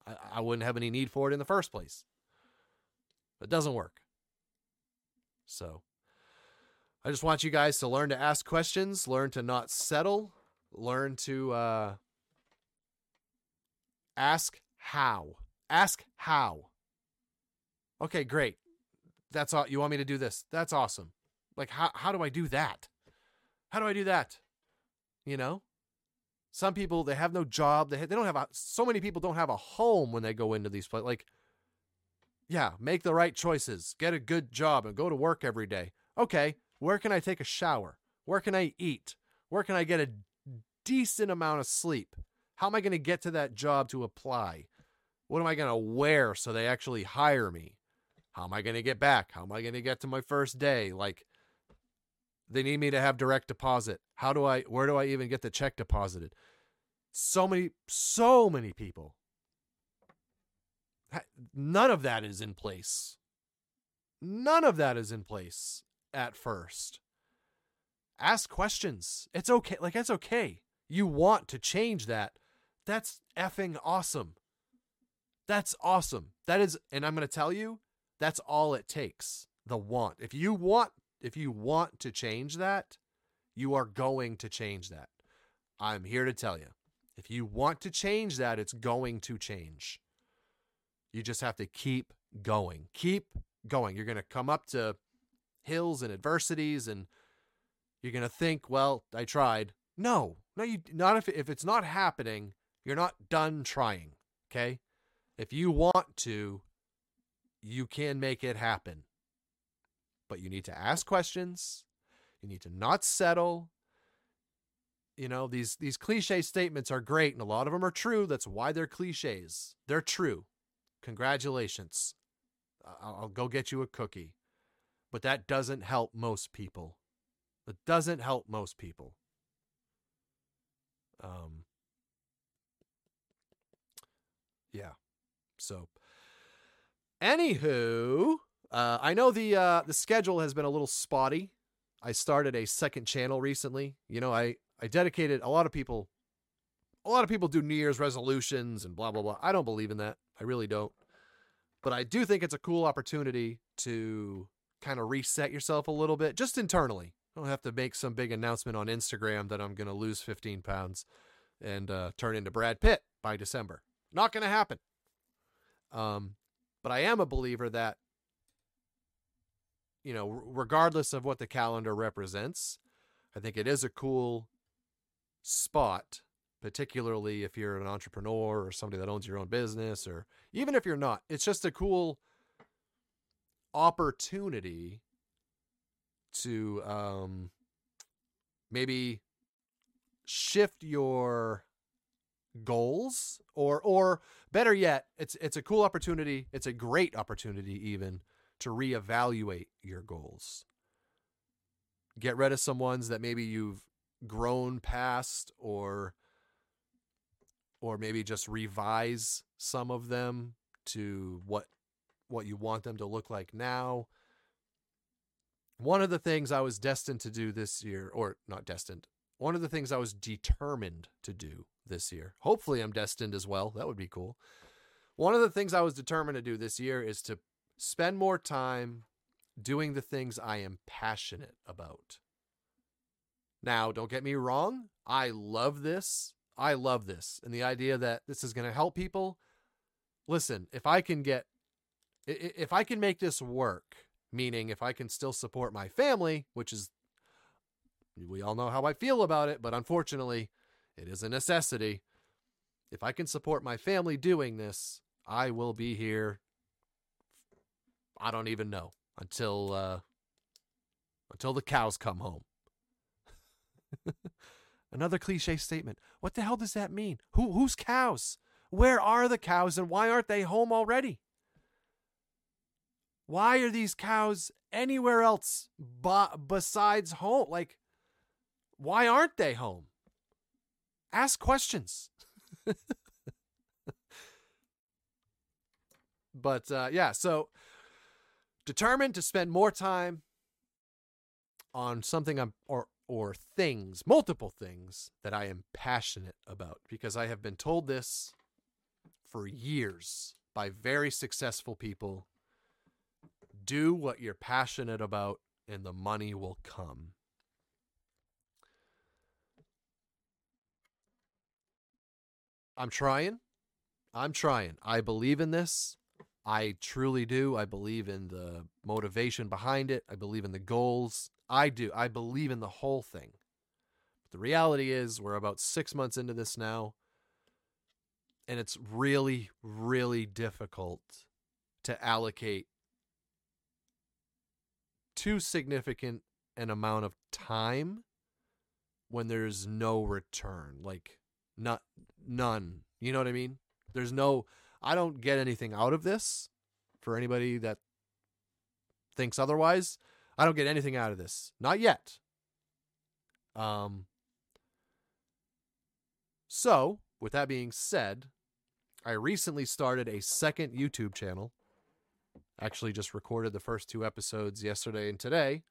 Speaker 2: I, I wouldn't have any need for it in the first place. It doesn't work. So i just want you guys to learn to ask questions learn to not settle learn to uh, ask how. Ask how. Okay, great. That's all. You want me to do this? That's awesome. Like, how how do I do that? How do I do that? You know, some people they have no job. They they don't have a. So many people don't have a home when they go into these places. Like, yeah, make the right choices. Get a good job and go to work every day. Okay, where can I take a shower? Where can I eat? Where can I get a decent amount of sleep. How am I going to get to that job to apply? What am I going to wear so they actually hire me? How am I going to get back? How am I going to get to my first day? Like, they need me to have direct deposit. How do I, where do I even get the check deposited? So many, so many people. None of that is in place. None of that is in place at first. Ask questions. It's okay. Like, it's okay you want to change that, that's effing awesome. That's awesome. That is, and I'm going to tell you, that's all it takes. The want. If you want, if you want to change that, you are going to change that. I'm here to tell you. If you want to change that, it's going to change. You just have to keep going. Keep going. You're going to come up to hills and adversities and you're going to think, well, I tried. No, no, you not if if it's not happening, you're not done trying. Okay, if you want to, you can make it happen. But you need to ask questions. You need to not settle. You know these these cliche statements are great, and a lot of them are true. That's why they're cliches. They're true. Congratulations. I'll, I'll go get you a cookie. But that doesn't help most people. It doesn't help most people. Um, yeah. So, anywho, uh, I know the uh, the schedule has been a little spotty. I started a second channel recently. You know, I I dedicated a lot of people a lot of people do New Year's resolutions and blah blah blah. I don't believe in that. I really don't. But I do think it's a cool opportunity to kind of reset yourself a little bit just internally. I don't have to make some big announcement on Instagram that I'm going to lose 15 pounds and uh, turn into Brad Pitt by December. Not going to happen. Um, but I am a believer that, you know, regardless of what the calendar represents, I think it is a cool spot, particularly if you're an entrepreneur or somebody that owns your own business, or even if you're not. It's just a cool opportunity to um, maybe shift your goals or or better yet it's it's a cool opportunity it's a great opportunity even to reevaluate your goals. Get rid of some ones that maybe you've grown past or or maybe just revise some of them to what what you want them to look like now one of the things I was destined to do this year, or not destined, one of the things I was determined to do this year. Hopefully, I'm destined as well. That would be cool. One of the things I was determined to do this year is to spend more time doing the things I am passionate about. Now, don't get me wrong. I love this. I love this. And the idea that this is going to help people. Listen, if I can get, if I can make this work, meaning if I can still support my family, which is we all know how I feel about it, but unfortunately, it is a necessity. If I can support my family doing this, I will be here. I don't even know until uh, until the cows come home. *laughs* Another cliche statement. What the hell does that mean? Who whose cows? Where are the cows and why aren't they home already? Why are these cows anywhere else besides home? Like why aren't they home? Ask questions. *laughs* but uh, yeah, so determined to spend more time on something I'm or or things, multiple things that I am passionate about because I have been told this for years by very successful people. Do what you're passionate about and the money will come. I'm trying. I'm trying. I believe in this. I truly do. I believe in the motivation behind it. I believe in the goals. I do. I believe in the whole thing. But the reality is, we're about six months into this now. And it's really, really difficult to allocate too significant an amount of time when there's no return. Like, not none. You know what I mean? There's no I don't get anything out of this for anybody that thinks otherwise. I don't get anything out of this. Not yet. Um so, with that being said, I recently started a second YouTube channel. Actually just recorded the first two episodes yesterday and today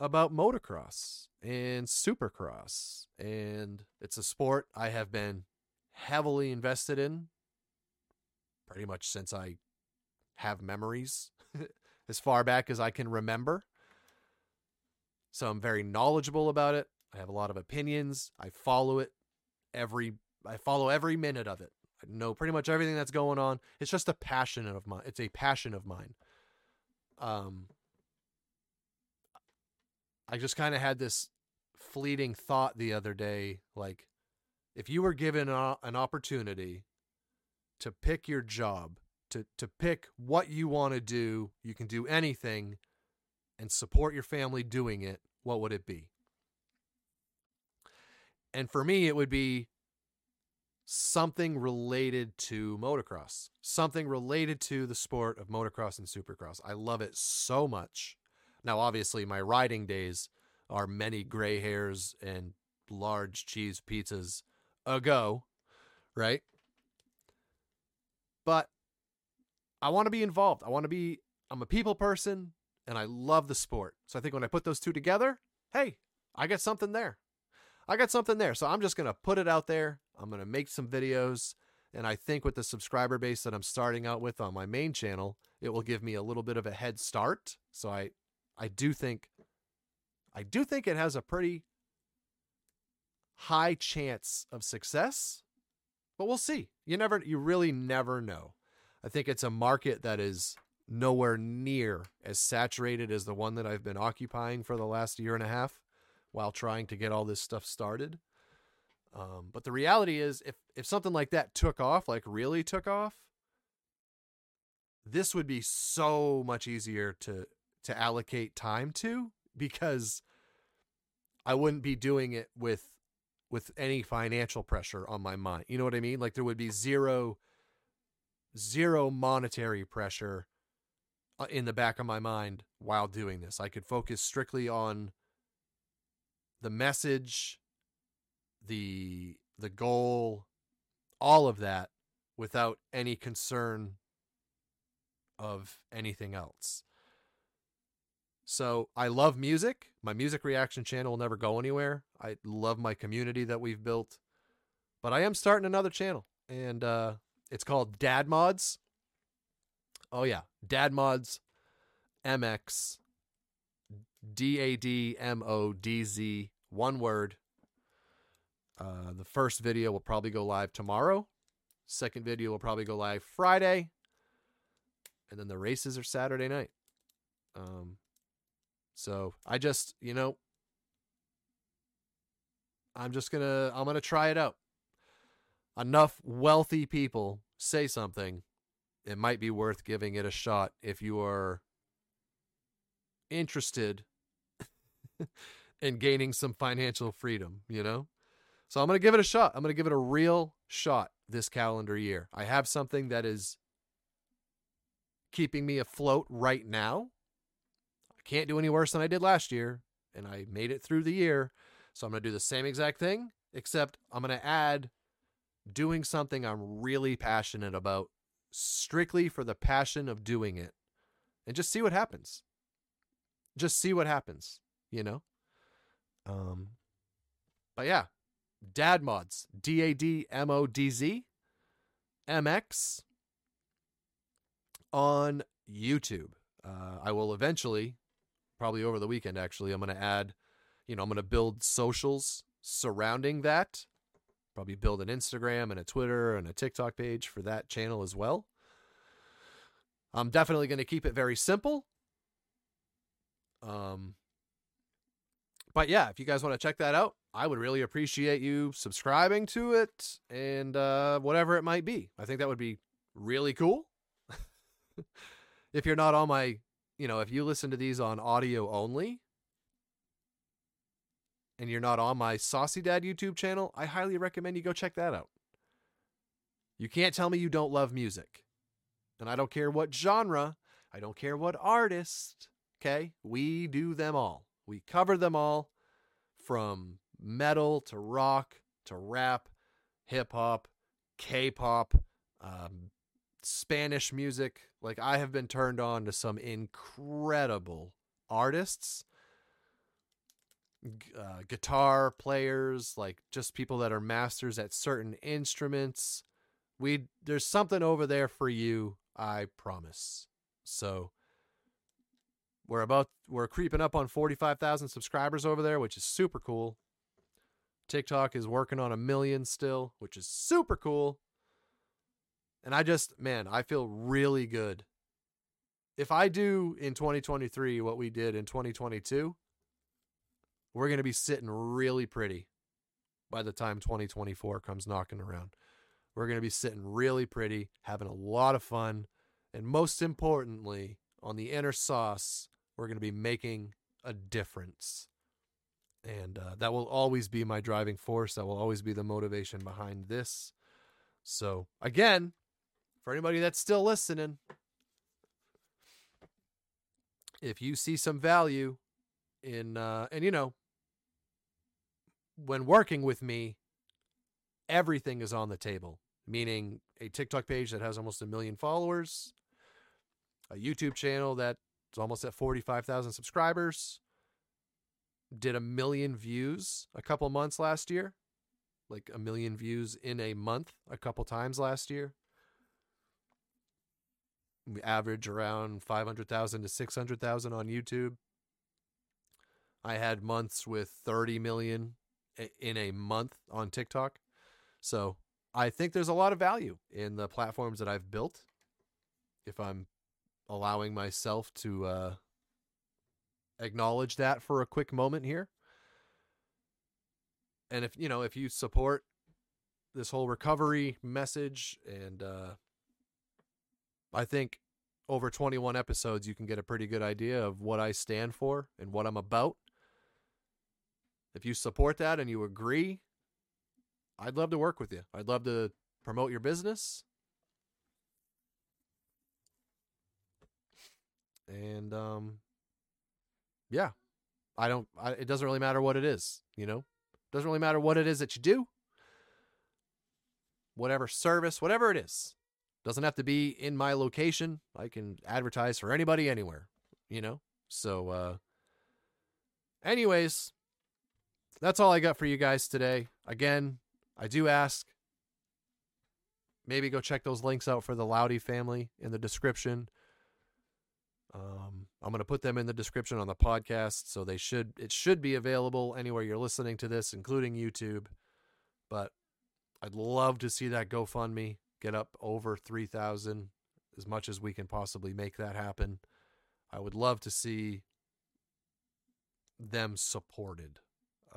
Speaker 2: about motocross and supercross. And it's a sport I have been heavily invested in pretty much since I have memories, *laughs* as far back as I can remember. So I'm very knowledgeable about it. I have a lot of opinions. I follow it every I follow every minute of it. I know pretty much everything that's going on. It's just a passion of mine. It's a passion of mine. Um I just kind of had this fleeting thought the other day like if you were given a, an opportunity to pick your job to to pick what you want to do you can do anything and support your family doing it what would it be and for me it would be something related to motocross something related to the sport of motocross and supercross i love it so much now obviously my riding days are many gray hairs and large cheese pizzas ago, right? But I want to be involved. I want to be, I'm a people person and I love the sport. So I think when I put those two together, hey, I got something there. I got something there. So I'm just going to put it out there. I'm going to make some videos. And I think with the subscriber base that I'm starting out with on my main channel, it will give me a little bit of a head start. So I I do think I do think it has a pretty high chance of success. But we'll see. You never you really never know. I think it's a market that is nowhere near as saturated as the one that I've been occupying for the last year and a half while trying to get all this stuff started. Um, but the reality is, if if something like that took off, like really took off, this would be so much easier to to allocate time to because I wouldn't be doing it with with any financial pressure on my mind. You know what I mean? Like there would be zero zero monetary pressure uh, in the back of my mind while doing this. I could focus strictly on the message, the the goal, all of that without any concern of anything else. So I love music. My music reaction channel will never go anywhere. I love my community that we've built. But I am starting another channel and uh, it's called Dad Modz. Oh yeah, Dad Modz MX D A D M O D Z one word. Uh, the first video will probably go live tomorrow. Second video will probably go live Friday. And then the races are Saturday night. Um, so I just, you know, I'm just gonna I'm gonna try it out. Enough wealthy people say something, it might be worth giving it a shot if you are interested *laughs* in gaining some financial freedom, you know? So I'm going to give it a shot. I'm going to give it a real shot this calendar year. I have something that is keeping me afloat right now. I can't do any worse than I did last year, and I made it through the year. So I'm going to do the same exact thing, except I'm going to add doing something I'm really passionate about strictly for the passion of doing it and just see what happens. Just see what happens, you know? Um but yeah, Dad Modz, D A D M O D Z MX on YouTube. Uh, I will eventually, probably over the weekend, actually, I'm going to add, you know, I'm going to build socials surrounding that. Probably build an Instagram and a Twitter and a TikTok page for that channel as well. I'm definitely going to keep it very simple. Um, but yeah, if you guys want to check that out, I would really appreciate you subscribing to it and uh, whatever it might be. I think that would be really cool. *laughs* if you're not on my, you know, if you listen to these on audio only and you're not on my Saucey Dad YouTube channel, I highly recommend you go check that out. You can't tell me you don't love music. And I don't care what genre, I don't care what artist, okay? We do them all. We cover them all from metal to rock to rap, hip hop, K pop, um, Spanish music. Like, I have been turned on to some incredible artists, uh, guitar players, like just people that are masters at certain instruments. We there's something over there for you, I promise. So we're about we're creeping up on 45,000 subscribers over there, which is super cool. TikTok is working on a million still, which is super cool. And I just, man, I feel really good. If I do in 2023 what we did in 2022, we're going to be sitting really pretty by the time 2024 comes knocking around. We're going to be sitting really pretty, having a lot of fun, and most importantly, on the inner sauce, we're going to be making a difference. And uh, that will always be my driving force. That will always be the motivation behind this. So, again, for anybody that's still listening, if you see some value in, uh, and you know, when working with me, everything is on the table, meaning a TikTok page that has almost a million followers, a YouTube channel that's almost at 45,000 subscribers, did a million views a couple months last year, like a million views in a month a couple times last year. We average around 500,000 to 600,000 on YouTube. I had months with 30 million in a month on TikTok. So I think there's a lot of value in the platforms that I've built. If I'm allowing myself to uh, acknowledge that for a quick moment here. And if you know, if you support this whole recovery message, and uh, I think over 21 episodes, you can get a pretty good idea of what I stand for and what I'm about. If you support that and you agree, I'd love to work with you. I'd love to promote your business. And um yeah. I don't I, it doesn't really matter what it is, you know? Doesn't really matter what it is that you do. Whatever service, whatever it is. Doesn't have to be in my location. I can advertise for anybody anywhere, you know? So uh anyways, that's all I got for you guys today. Again, I do ask maybe go check those links out for the Loudy family in the description. Um, I'm going to put them in the description on the podcast, so they should it should be available anywhere you're listening to this, including YouTube. But I'd love to see that GoFundMe get up over three thousand, as much as we can possibly make that happen. I would love to see them supported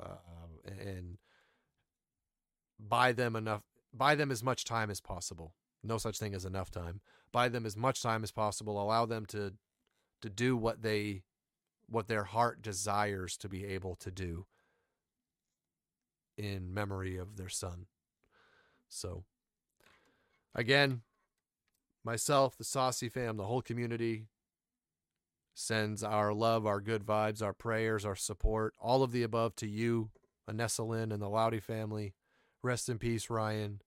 Speaker 2: uh, and buy them enough, buy them as much time as possible. No such thing as enough time. Buy them as much time as possible. Allow them to to do what they what their heart desires to be able to do in memory of their son. So again, myself, the Saucey fam, the whole community sends our love, our good vibes, our prayers, our support, all of the above to you, Anessa Lynn, and the Loudy family. Rest in peace, Ryan.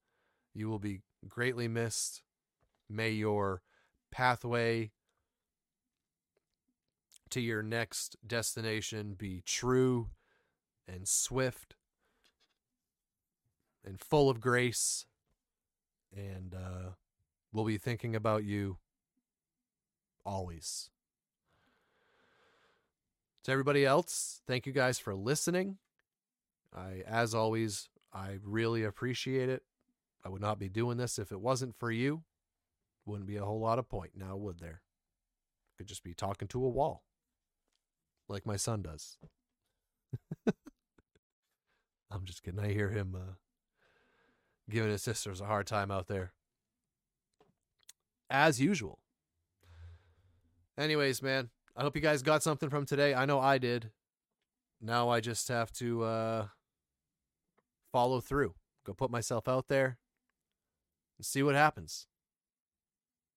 Speaker 2: You will be greatly missed. May your pathway to your next destination be true and swift and full of grace. And uh, we'll be thinking about you always. To everybody else, thank you guys for listening. I, as always, I really appreciate it. I would not be doing this if it wasn't for you. Wouldn't be a whole lot of point now, would there? Could just be talking to a wall, like my son does. *laughs* I'm just kidding. I hear him uh, giving his sisters a hard time out there, as usual. Anyways, man, I hope you guys got something from today. I know I did. Now I just have to uh, follow through. Go put myself out there and see what happens.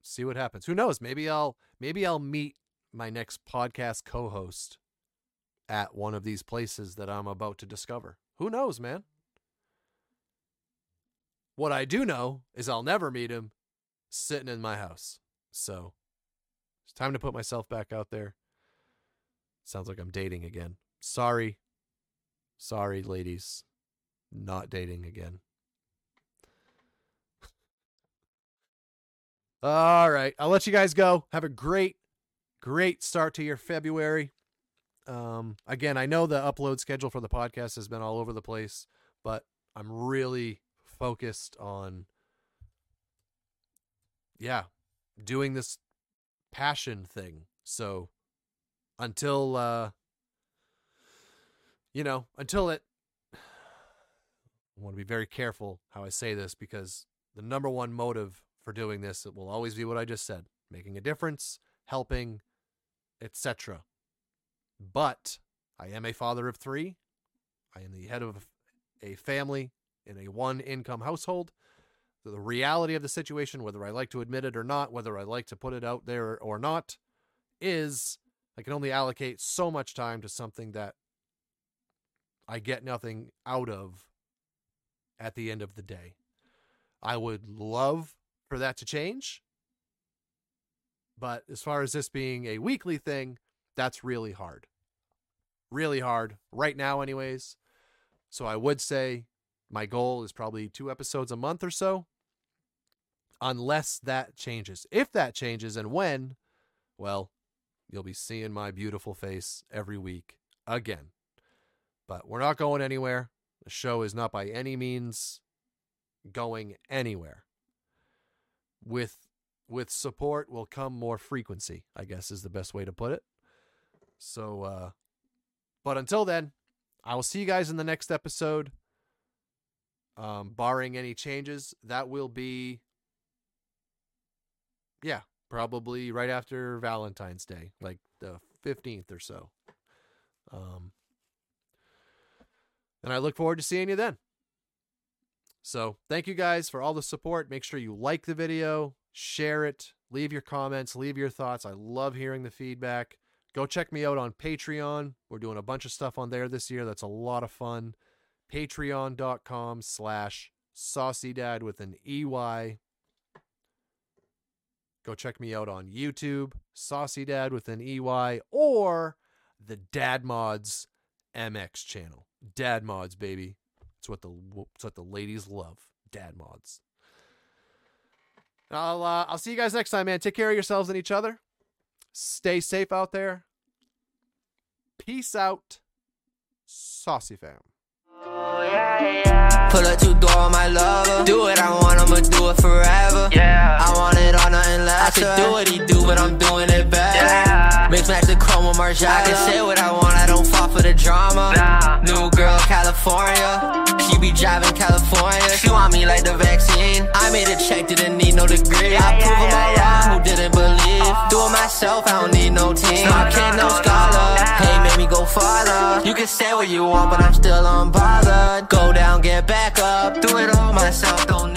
Speaker 2: See what happens. Who knows? Maybe I'll maybe I'll meet my next podcast co-host at one of these places that I'm about to discover. Who knows, man? What I do know is I'll never meet him sitting in my house. So it's time to put myself back out there. Sounds like I'm dating again. Sorry. Sorry, ladies. Not dating again. *laughs* All right. I'll let you guys go. Have a great, great start to your February. Um, again, I know the upload schedule for the podcast has been all over the place, but I'm really focused on, yeah, doing this passion thing. So until uh you know, until it I want to be very careful how I say this because the number one motive for doing this it will always be what I just said, making a difference, helping, etc. But I am a father of 3. I am the head of a family in a one income household the reality of the situation, whether I like to admit it or not, whether I like to put it out there or not, is I can only allocate so much time to something that I get nothing out of at the end of the day. I would love for that to change. But as far as this being a weekly thing, that's really hard. Really hard right now, anyways. So I would say my goal is probably two episodes a month or so, unless that changes. If that changes and when, well, you'll be seeing my beautiful face every week again. But we're not going anywhere. The show is not by any means going anywhere. With with support will come more frequency, I guess is the best way to put it. So uh but until then, I will see you guys in the next episode. Um barring any changes, that will be yeah, probably right after Valentine's Day, like the 15th or so. Um and I look forward to seeing you then. So, thank you guys for all the support. Make sure you like the video, share it, leave your comments, leave your thoughts. I love hearing the feedback. Go check me out on Patreon. We're doing a bunch of stuff on there this year. That's a lot of fun. Patreon.com slash sauceydad with an EY. Go check me out on YouTube, Saucey Dad with an EY, or the Dad Modz MX channel. Dad Modz, baby. It's what the it's what the ladies love. Dad Modz. I'll uh, I'll see you guys next time, man. Take care of yourselves and each other. Stay safe out there. Peace out, saucey fam.
Speaker 3: Pull up door my lover. Do what I want, I'ma do it forever.
Speaker 4: Yeah.
Speaker 3: I want it all, nothing less. I could do what he do, but I'm doing it better.
Speaker 4: Yeah.
Speaker 3: Mix match the chrome with Margiela. I can say what I want, I don't fall for the drama.
Speaker 4: Nah.
Speaker 3: New girl, California. She be driving California. She want me like the vaccine. I made a check, didn't need no degree. I
Speaker 4: Yeah,
Speaker 3: prove
Speaker 4: yeah,
Speaker 3: them all
Speaker 4: yeah,
Speaker 3: wrong who didn't believe. Do it myself, I don't need no team.
Speaker 4: No,
Speaker 3: No kid, no,
Speaker 4: no
Speaker 3: scholar.
Speaker 4: no.
Speaker 3: Hey, make me go farther. You can say what you want, but I'm still unbothered. Go down, get back up. Do it all myself, don't